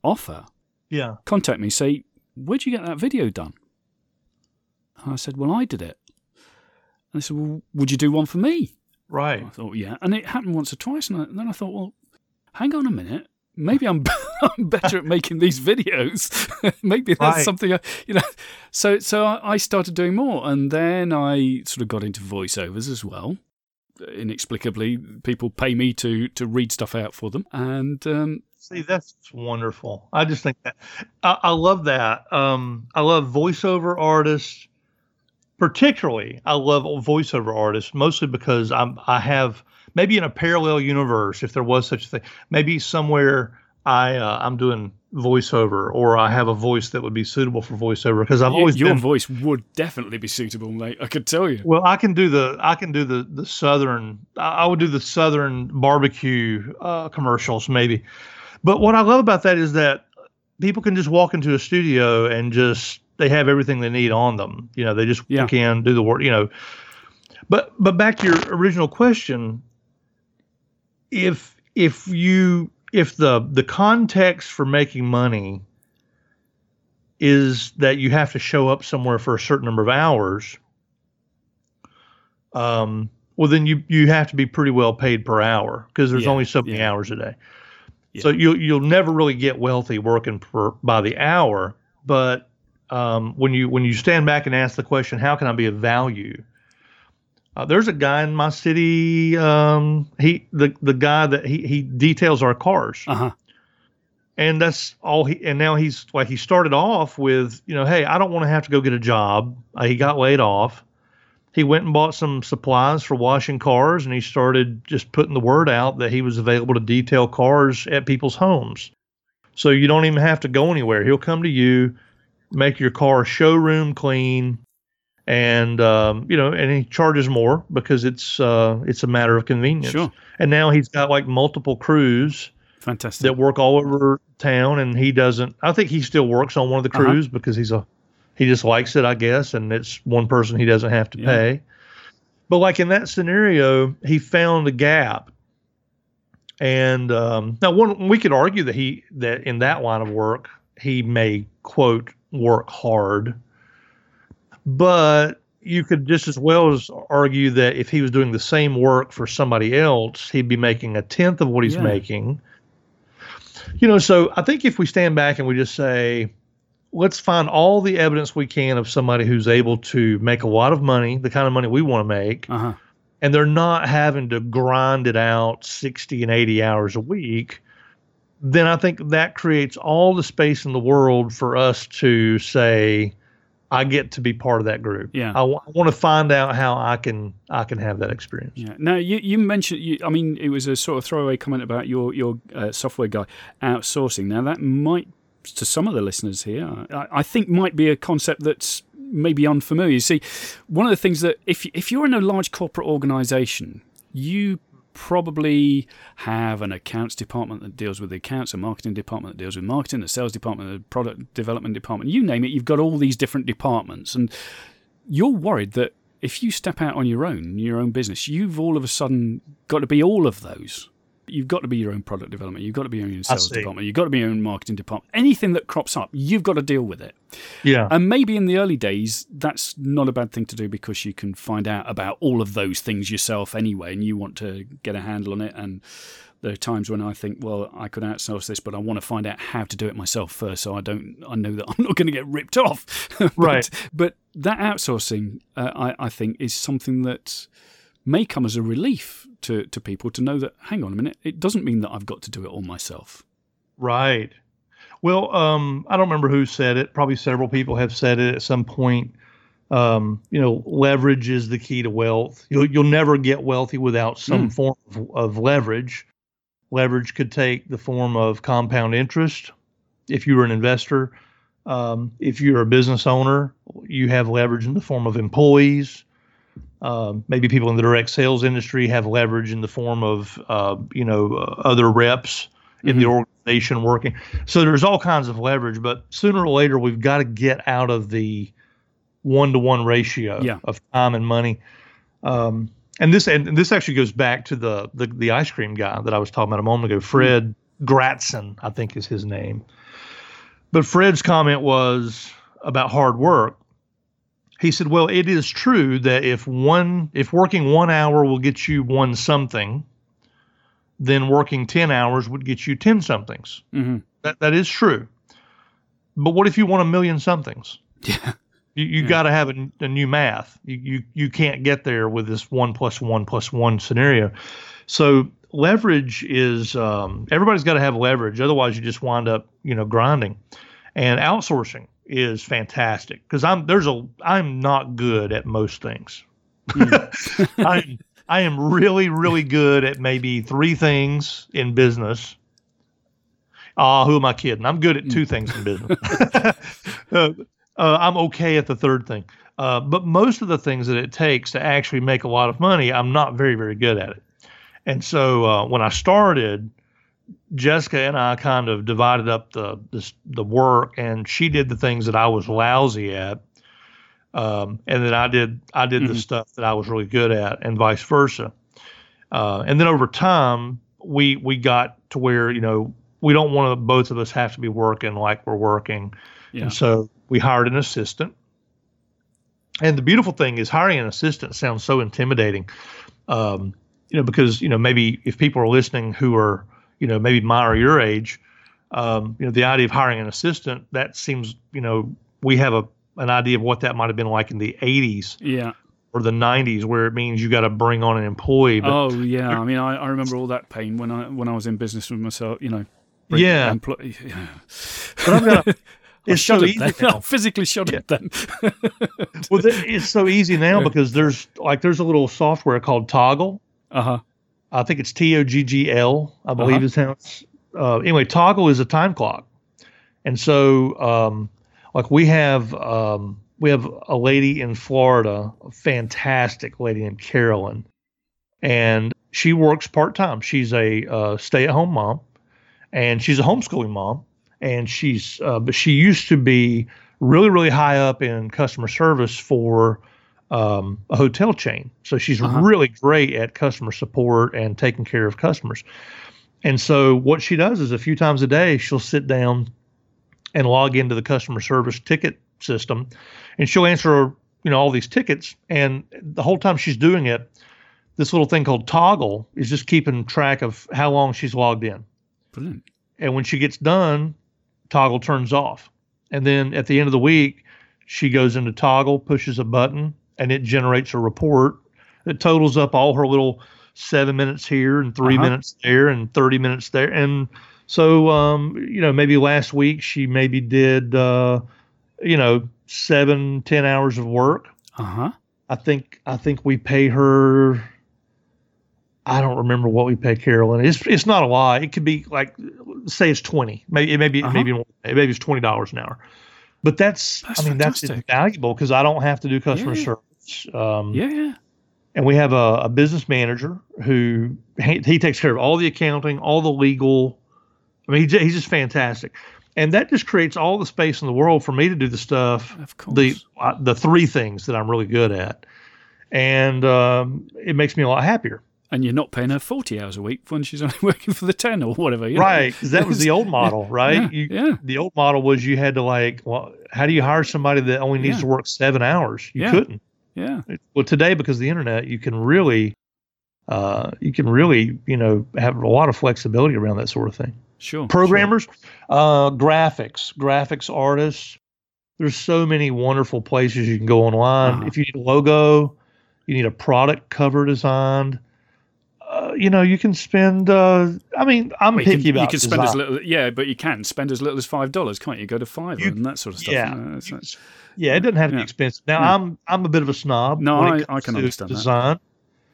offer. Yeah, contact me, say, "Where'd you get that video done?" And I said, "Well, I did it." And they said, "Well, would you do one for me?" Right. And I thought, "Yeah," and it happened once or twice, and, I, and then I thought, "Well, hang on a minute." maybe I'm, [laughs] I'm better at making these videos. [laughs] maybe that's right. something, I, you know. So, so I started doing more, and then I sort of got into voiceovers as well. Inexplicably, people pay me to to read stuff out for them, and um, see that's wonderful. I just think that I, I love that. Um, I love voiceover artists. Particularly, I love voiceover artists mostly because I'm I have maybe in a parallel universe, if there was such a thing, maybe somewhere I uh, I'm doing voiceover or I have a voice that would be suitable for voiceover because I've always your been, voice would definitely be suitable, mate. I could tell you. Well, I can do the I can do the the southern I would do the southern barbecue uh, commercials maybe, but what I love about that is that people can just walk into a studio and just they have everything they need on them. You know, they just yeah. can do the work. You know, but but back to your original question, if if you if the the context for making money is that you have to show up somewhere for a certain number of hours um well then you you have to be pretty well paid per hour because there's yeah, only so many yeah. hours a day yeah. so you'll you'll never really get wealthy working per by the hour but um, when you when you stand back and ask the question how can i be of value uh, there's a guy in my city. Um, he the the guy that he he details our cars. Uh-huh. And that's all he. And now he's like he started off with you know, hey, I don't want to have to go get a job. Uh, he got laid off. He went and bought some supplies for washing cars, and he started just putting the word out that he was available to detail cars at people's homes. So you don't even have to go anywhere. He'll come to you, make your car showroom clean, and um, you know, and he charges more because it's uh, it's a matter of convenience. Sure. And now he's got like multiple crews Fantastic. that work all over town, and he doesn't. I think he still works on one of the Uh-huh. crews because he's a he just likes it, I guess, and it's one person he doesn't have to Yeah. pay. But like in that scenario, he found a gap. And um, now, one we could argue that he that in that line of work he may quote work hard, but you could just as well as argue that if he was doing the same work for somebody else, he'd be making a tenth of what he's Yeah. making. You know, so I think if we stand back and we just say, let's find all the evidence we can of somebody who's able to make a lot of money, the kind of money we want to make, Uh huh. and they're not having to grind it out 60 and 80 hours a week, then I think that creates all the space in the world for us to say, I get to be part of that group. Yeah. I want to find out how I can I can have that experience. Yeah. Now you you mentioned you, I mean it was a sort of throwaway comment about your your uh, software guy outsourcing. Now that might to some of the listeners here, I, I think might be a concept that's maybe unfamiliar. You see, one of the things that if if you're in a large corporate organization, you probably have an accounts department that deals with the accounts, a marketing department that deals with marketing, a sales department, a product development department. You name it, you've got all these different departments, and you're worried that if you step out on your own, your own business, you've all of a sudden got to be all of those. You've got to be your own product development. You've got to be your own sales department. You've got to be your own marketing department. Anything that crops up, you've got to deal with it. Yeah. And maybe in the early days, that's not a bad thing to do because you can find out about all of those things yourself anyway, and you want to get a handle on it. And there are times when I think, well, I could outsource this, but I want to find out how to do it myself first, so I don't, I know that [laughs] I'm not going to get ripped off. [laughs] But- Right. But that outsourcing, uh, I, I think, is something that may come as a relief to, to people to know that, hang on a minute, it doesn't mean that I've got to do it all myself. Right. Well, um, I don't remember who said it. Probably several people have said it at some point. Um, you know, leverage is the key to wealth. You'll you'll never get wealthy without some Mm. form of, of leverage. Leverage could take the form of compound interest. If you were an investor, um, if you're a business owner, you have leverage in the form of employees. Um, maybe people in the direct sales industry have leverage in the form of, uh, you know, uh, other reps in the organization working. So there's all kinds of leverage, but sooner or later we've got to get out of the one to one ratio Yeah. of time and money. Um, and this and this actually goes back to the, the the ice cream guy that I was talking about a moment ago, Fred Gratson, I think is his name. But Fred's comment was about hard work. He said, "Well, it is true that if one if working 1 hour will get you one something, then working 10 hours would get you 10 somethings. hmm That that is true. But what if you want a million somethings? Yeah. You you got to have a, a new math. You, you you can't get there with this one plus one plus one scenario. So leverage is um, everybody's got to have leverage. Otherwise, you just wind up you know grinding. And outsourcing is fantastic because I'm there's a I'm not good at most things. [laughs] I'm I am really really good at maybe three things in business. Ah, who am I kidding? I'm good at two things in business. [laughs] [laughs] uh, uh, I'm okay at the third thing. Uh, but most of the things that it takes to actually make a lot of money, I'm not very, very good at it. And so uh, when I started, Jessica and I kind of divided up the this, the work, and she did the things that I was lousy at, um, and then I did I did the Mhm. stuff that I was really good at, and vice versa. Uh, and then over time, we we got to where you know we don't want to both of us have to be working like we're working. Yeah. And so we hired an assistant. And the beautiful thing is hiring an assistant sounds so intimidating. Um, you know, because, you know, maybe if people are listening who are, you know, maybe my or your age, um, you know, the idea of hiring an assistant, that seems, you know, we have a an idea of what that might have been like in the 80s Yeah. or the 90s where it means you got to bring on an employee. But oh yeah, I mean, I, I remember all that pain when I when I was in business with myself. You know, Yeah. employ- [laughs] yeah. but I've got a, [laughs] I it's so easy then. now. [laughs] I physically shuddered then. well, it's so easy now because there's like there's a little software called Toggl. uh huh. I think it's T O G G L. I believe Uh-huh. is how it's. Uh, anyway, Toggl is a time clock, and so um, like we have um, we have a lady in Florida, a fantastic lady named Carolyn, and she works part time. She's a uh, stay at home mom, and she's a homeschooling mom, and she's uh, but she used to be really really high up in customer service for um, a hotel chain. So she's uh-huh. really great at customer support and taking care of customers. And so what she does is a few times a day she'll sit down and log into the customer service ticket system, and she'll answer you know all these tickets. And the whole time she's doing it, this little thing called Toggl is just keeping track of how long she's logged in. Brilliant. And when she gets done, Toggl turns off. And then at the end of the week, she goes into Toggl, pushes a button, and it generates a report that totals up all her little seven minutes here and 3 uh-huh. minutes there and 30 minutes there. And so, um, you know, maybe last week she maybe did, uh, you know, seven, ten hours of work. Uh huh. I think I think we pay her. I don't remember what we pay Carolyn. It's it's not a lot. It could be like say it's twenty. Maybe maybe uh-huh. maybe maybe it's twenty dollars an hour. But that's, that's I mean fantastic. that's valuable because I don't have to do customer yeah. service. Um, yeah. And we have a, a business manager who he, he, takes care of all the accounting, all the legal. I mean, he's, he's just fantastic. And that just creates all the space in the world for me to do the stuff the uh, the three things that I'm really good at. And um, it makes me a lot happier. And you're not paying her 40 hours a week when she's [laughs] only working for the 10 or whatever right because that was the old [laughs] model right? yeah, you, yeah, the old model was you had to like well how do you hire somebody that only needs yeah. to work seven hours? You yeah. couldn't yeah well today because of the internet you can really uh, you can really you know have a lot of flexibility around that sort of thing Sure. Programmers, sure. Uh, graphics, graphics artists. There's so many wonderful places you can go online. Uh-huh. If you need a logo, you need a product cover designed. Uh, you know, you can spend. Uh, I mean, I'm well, picky can, about. You can spend as little, yeah, but you can spend as little as five dollars, can't you? Go to Fiverr and that sort of stuff. Yeah, yeah, it doesn't have to yeah. be expensive. Now, yeah. I'm I'm a bit of a snob. No, I, I can understand design. That.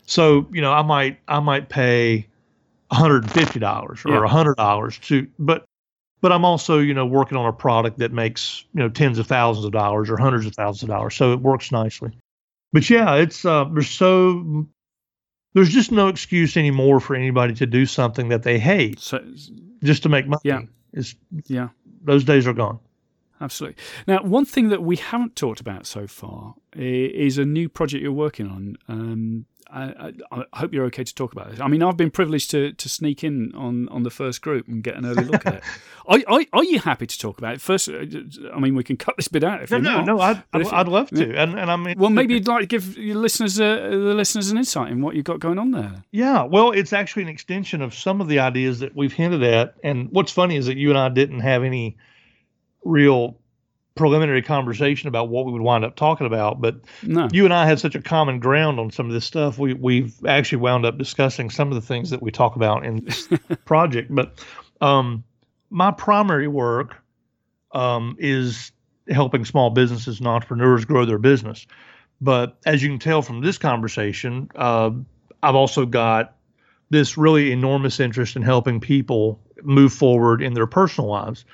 So you know, I might I might pay $150 or yeah. $100 to but but I'm also, you know, working on a product that makes, you know, tens of thousands of dollars or hundreds of thousands of dollars. So it works nicely. But yeah, it's uh there's so there's just no excuse anymore for anybody to do something that they hate so, just to make money. Yeah. Is yeah. Those days are gone. Absolutely. Now, one thing that we haven't talked about so far is a new project you're working on. Um, I, I, hope you're okay to talk about this. I mean, I've been privileged to, to sneak in on, on the first group and get an early look at it. [laughs] Are, are, are, you happy to talk about it? First, uh, I mean, we can cut this bit out if no, you no, want. No, I'd, I'd, I'd, love to. And, and I mean, well, maybe you'd like to give your listeners uh, the listeners an insight in what you've got going on there. Yeah, well, it's actually an extension of some of the ideas that we've hinted at. And what's funny is that you and I didn't have any real preliminary conversation about what we would wind up talking about. But no. you and I had such a common ground on some of this stuff. We we've actually wound up discussing some of the things that we talk about in this [laughs] project. But um, my primary work um, is helping small businesses and entrepreneurs grow their business. But as you can tell from this conversation, uh, I've also got this really enormous interest in helping people move forward in their personal lives.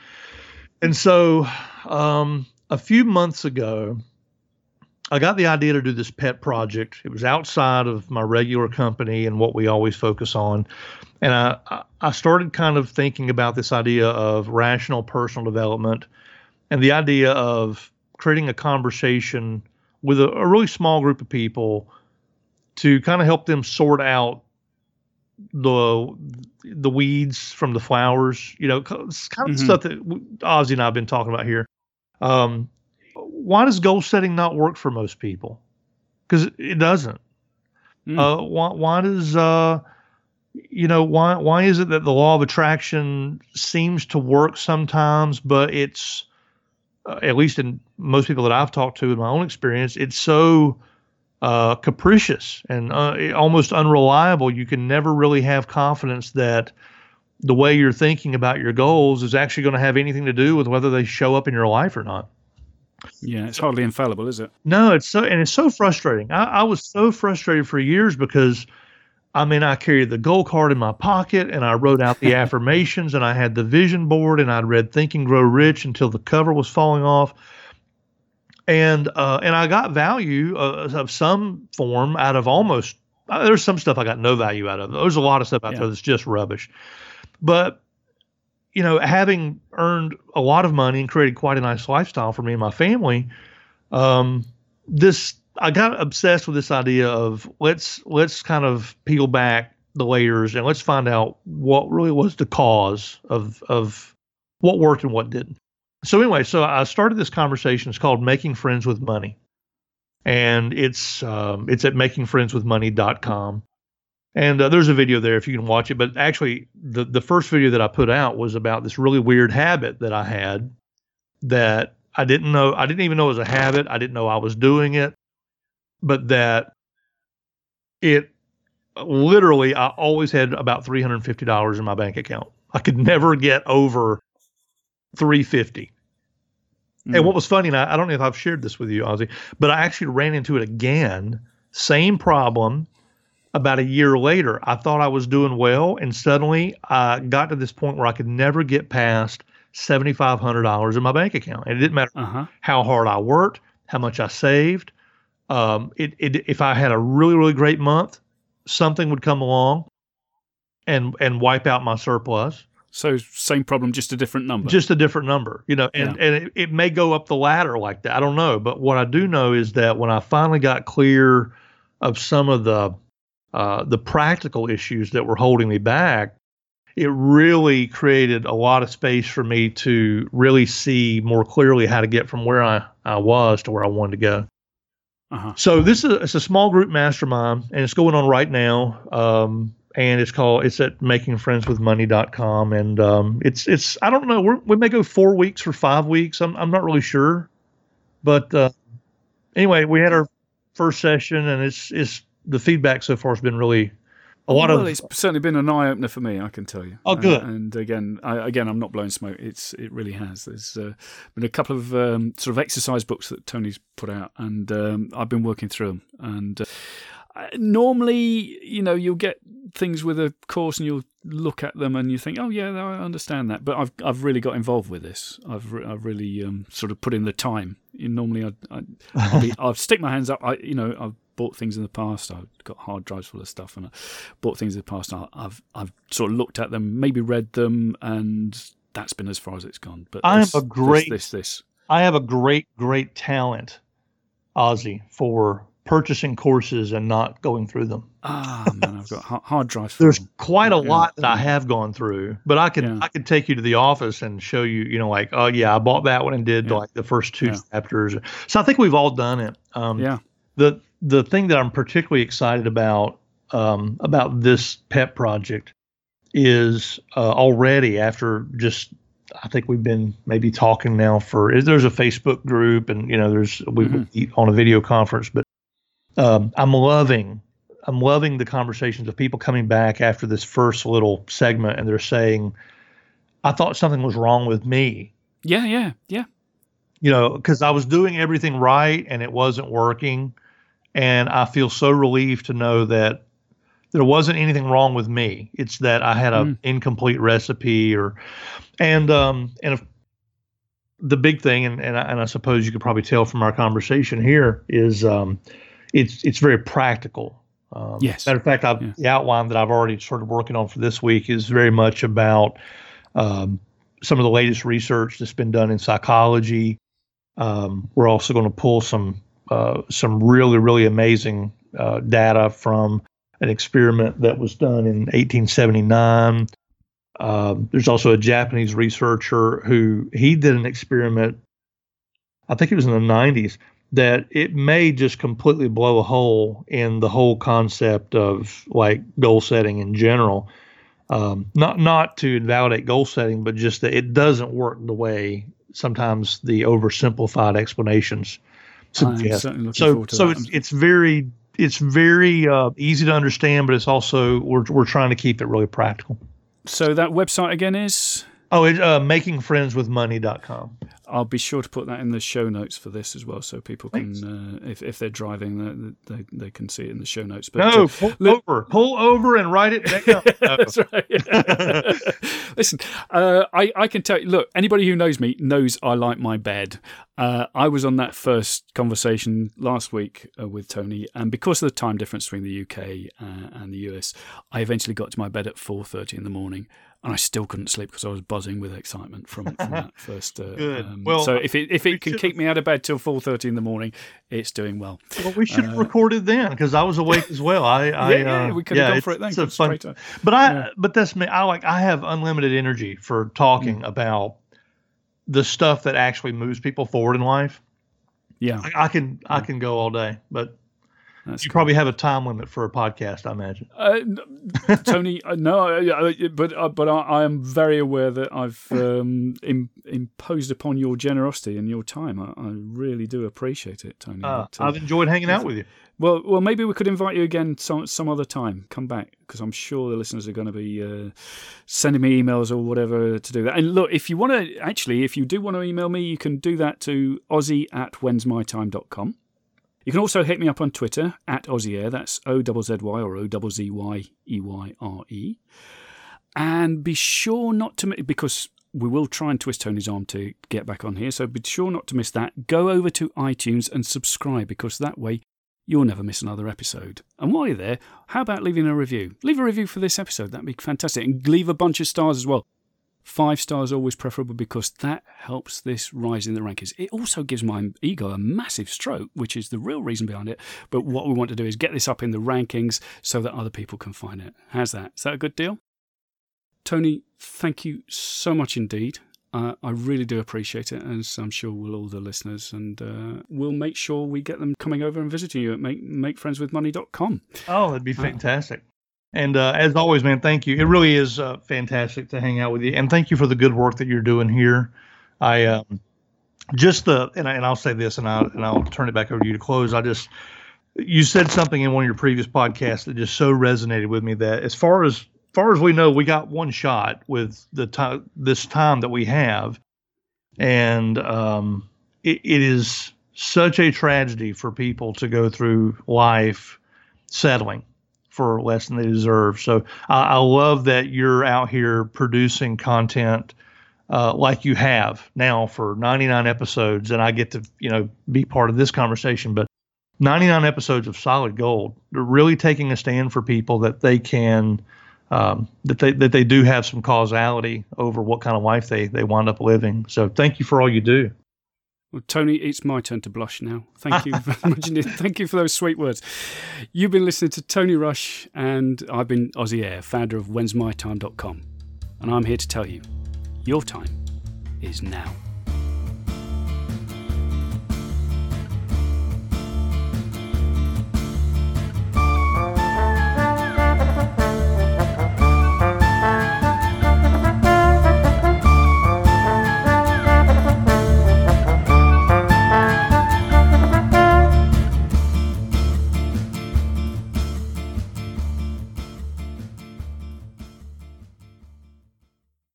And so um, a few months ago, I got the idea to do this pet project. It was outside of my regular company and what we always focus on. And I, I started kind of thinking about this idea of rational personal development and the idea of creating a conversation with a, a really small group of people to kind of help them sort out the the weeds from the flowers. You know, it's kind of mm-hmm. stuff that Ozzy and I have been talking about here. Um, why does goal setting not work for most people? Because it doesn't. Mm. Uh, why, why does uh, you know why why is it that the law of attraction seems to work sometimes, but it's uh, at least in most people that I've talked to in my own experience, it's so uh, capricious and uh, almost unreliable. You can never really have confidence that the way you're thinking about your goals is actually going to have anything to do with whether they show up in your life or not. Yeah, it's hardly infallible, is it? No, it's so and it's so frustrating. I, I was so frustrated for years because I mean I carried the goal card in my pocket and I wrote out the [laughs] affirmations and I had the vision board and I'd read Think and Grow Rich until the cover was falling off and uh, and I got value uh, of some form out of almost. Uh, there's some stuff I got no value out of. There's a lot of stuff out Yeah. there that's just rubbish. But you know, having earned a lot of money and created quite a nice lifestyle for me and my family, um, this I got obsessed with this idea of let's let's kind of peel back the layers and let's find out what really was the cause of of what worked and what didn't. So anyway, so I started this conversation. It's called Making Friends with Money, and it's um, it's at makingfriendswithmoney.com. And uh, there's a video there if you can watch it. But actually, the the first video that I put out was about this really weird habit that I had that I didn't know. I didn't even know it was a habit. I didn't know I was doing it, but that it literally I always had about three hundred fifty dollars in my bank account. I could never get over three fifty. And Mm. what was funny, and I, I don't know if I've shared this with you, Ozzy, but I actually ran into it again. Same problem about a year later. I thought I was doing well, and suddenly I got to this point where I could never get past $7,500 in my bank account. And it didn't matter Uh-huh. how hard I worked, how much I saved. Um, it, it, if I had a really, really great month, something would come along and and wipe out my surplus. So same problem, just a different number. Just a different number, you know, and, and it, it may go up the ladder like that. I don't know. But what I do know is that when I finally got clear of some of the uh, the practical issues that were holding me back, it really created a lot of space for me to really see more clearly how to get from where I, I was to where I wanted to go. uh-huh. So this is it's a small group mastermind, and it's going on right now. Um, and it's called it's at makingfriendswithmoney.com, and um, it's it's I don't know we're, we may go four weeks or five weeks. I'm I'm not really sure, but uh, anyway, we had our first session, and it's it's the feedback so far has been really a lot well, of it's certainly been an eye opener for me. I can tell you. Oh, Uh, good. and again, I, again, I'm not blowing smoke. It's it really has. There's uh, been a couple of um, sort of exercise books that Tony's put out, and um, I've been working through them. And uh, normally, you know, you'll get things with a course, and you'll look at them, and you think, oh yeah, I understand that. But I've I've really got involved with this. I've re- I've really um, sort of put in the time. You normally, I'd, I'd, [laughs] I'll, stick my hands up. I you know I've bought things in the past. I've got hard drives full of stuff, and I bought things in the past. I- I've I've sort of looked at them, maybe read them, and that's been as far as it's gone. But I am a great- this this. this. I have a great great talent, Ozzy, for purchasing courses and not going through them. Ah man, I've got hard drives. there's them. quite a Yeah. lot that I have gone through, but I could Yeah. I could take you to the office and show you, you know, like, oh yeah, I bought that one and did Yeah. like the first two chapters. So I think we've all done it. Um, Yeah. The the thing that I'm particularly excited about um, about this pet project is uh, already after just I think we've been maybe talking now for there's a Facebook group and you know there's we Mhm. meet on a video conference, but um, I'm loving I'm loving the conversations of people coming back after this first little segment and they're saying, I thought something was wrong with me, Yeah, yeah, yeah. you know, because I was doing everything right and it wasn't working. And I feel so relieved to know that there wasn't anything wrong with me. It's that I had an Mm. incomplete recipe or, and, um, and if, the big thing, and, and, I, and I suppose you could probably tell from our conversation here is, um, it's, it's very practical. Um, Yes. Matter of fact, I've, the outline that I've already started working on for this week is very much about um, some of the latest research that's been done in psychology. Um, we're also going to pull some uh, some really really amazing uh, data from an experiment that was done in 1879. Um, there's also a Japanese researcher who he did an experiment. I think it was in the 90s that it may just completely blow a hole in the whole concept of like goal setting in general. Um, not not to invalidate goal setting, but just that it doesn't work the way sometimes the oversimplified explanations suggest. So so it's it's very it's very uh, easy to understand, but it's also we're we're trying to keep it really practical. so that website again is Oh, it's uh, makingfriendswithmoney.com. I'll be sure to put that in the show notes for this as well, so people can, uh, if if they're driving, they, they, they can see it in the show notes. But no, uh, pull over, pull over, and write it down. [laughs] That's right. [laughs] Listen, uh, I I can tell you. Look, anybody who knows me knows I like my bed. Uh, I was on that first conversation last week uh, with Tony, and because of the time difference between the UK uh, and the US, I eventually got to my bed at four thirty in the morning and I still couldn't sleep because I was buzzing with excitement from, [laughs] from that first. Uh, Good. Um, well, so if it if it can keep me out of bed till four thirty in the morning, it's doing well. Well, we should have uh, recorded then because I was awake as well. I, [laughs] I yeah, yeah, we could have yeah, gone for it then. It's a fun, but I yeah. but that's me. I like I have unlimited energy for talking mm. about the stuff that actually moves people forward in life. Yeah, I, I can I can go all day, but that's you cool. probably have a time limit for a podcast, I imagine. Uh, Tony, uh, no, but uh, but I, I, am very aware that I've [laughs] um, Im- imposed upon your generosity and your time. I, really do appreciate it, Tony. Uh, but, I've enjoyed hanging out with you. Well, well, maybe we could invite you again some some other time. Come back because I'm sure the listeners are going to be uh, sending me emails or whatever to do that. And look, if you want to, actually, if you do want to email me, you can do that to Ozzy at whensmytime.com. You can also hit me up on Twitter at Eyre. That's O Z Y or O Z Y E Y R E. And be sure not to, because we will try and twist Tony's arm to get back on here. So be sure not to miss that. Go over to iTunes and subscribe because that way you'll never miss another episode. And while you're there, how about leaving a review? Leave a review for this episode. That'd be fantastic. And leave a bunch of stars as well. Five stars always preferable because that helps this rise in the rankings. It also gives my ego a massive stroke, which is the real reason behind it. But what we want to do is get this up in the rankings so that other people can find it. How's that? Is that a good deal? Tony, thank you so much indeed. Uh, I really do appreciate it, as I'm sure will all the listeners. And uh, we'll make sure we get them coming over and visiting you at make, makefriendswithmoney.com. Oh, that'd be uh, fantastic. Uh, and uh, as always, man, thank you. It really is uh, fantastic to hang out with you, and thank you for the good work that you're doing here. I um, just the and, I, and I'll say this, and I'll and I'll turn it back over to you to close. I just you said something in one of your previous podcasts that just so resonated with me that as far as far as we know, we got one shot with the time this time that we have, and um, it, it is such a tragedy for people to go through life settling for less than they deserve. So I, I love that you're out here producing content uh, like you have now for 99 episodes, and I get to you know be part of this conversation. But 99 episodes of solid gold. They're really taking a stand for people that they can. Um, that they that they do have some causality over what kind of life they they wind up living. So thank you for all you do. Well, Tony, it's my turn to blush now. Thank you [laughs] very much. Thank you for those sweet words. You've been listening to Tony Rush, and I've been Ozzy Eyre, founder of whensmytime.com. And I'm here to tell you your time is now.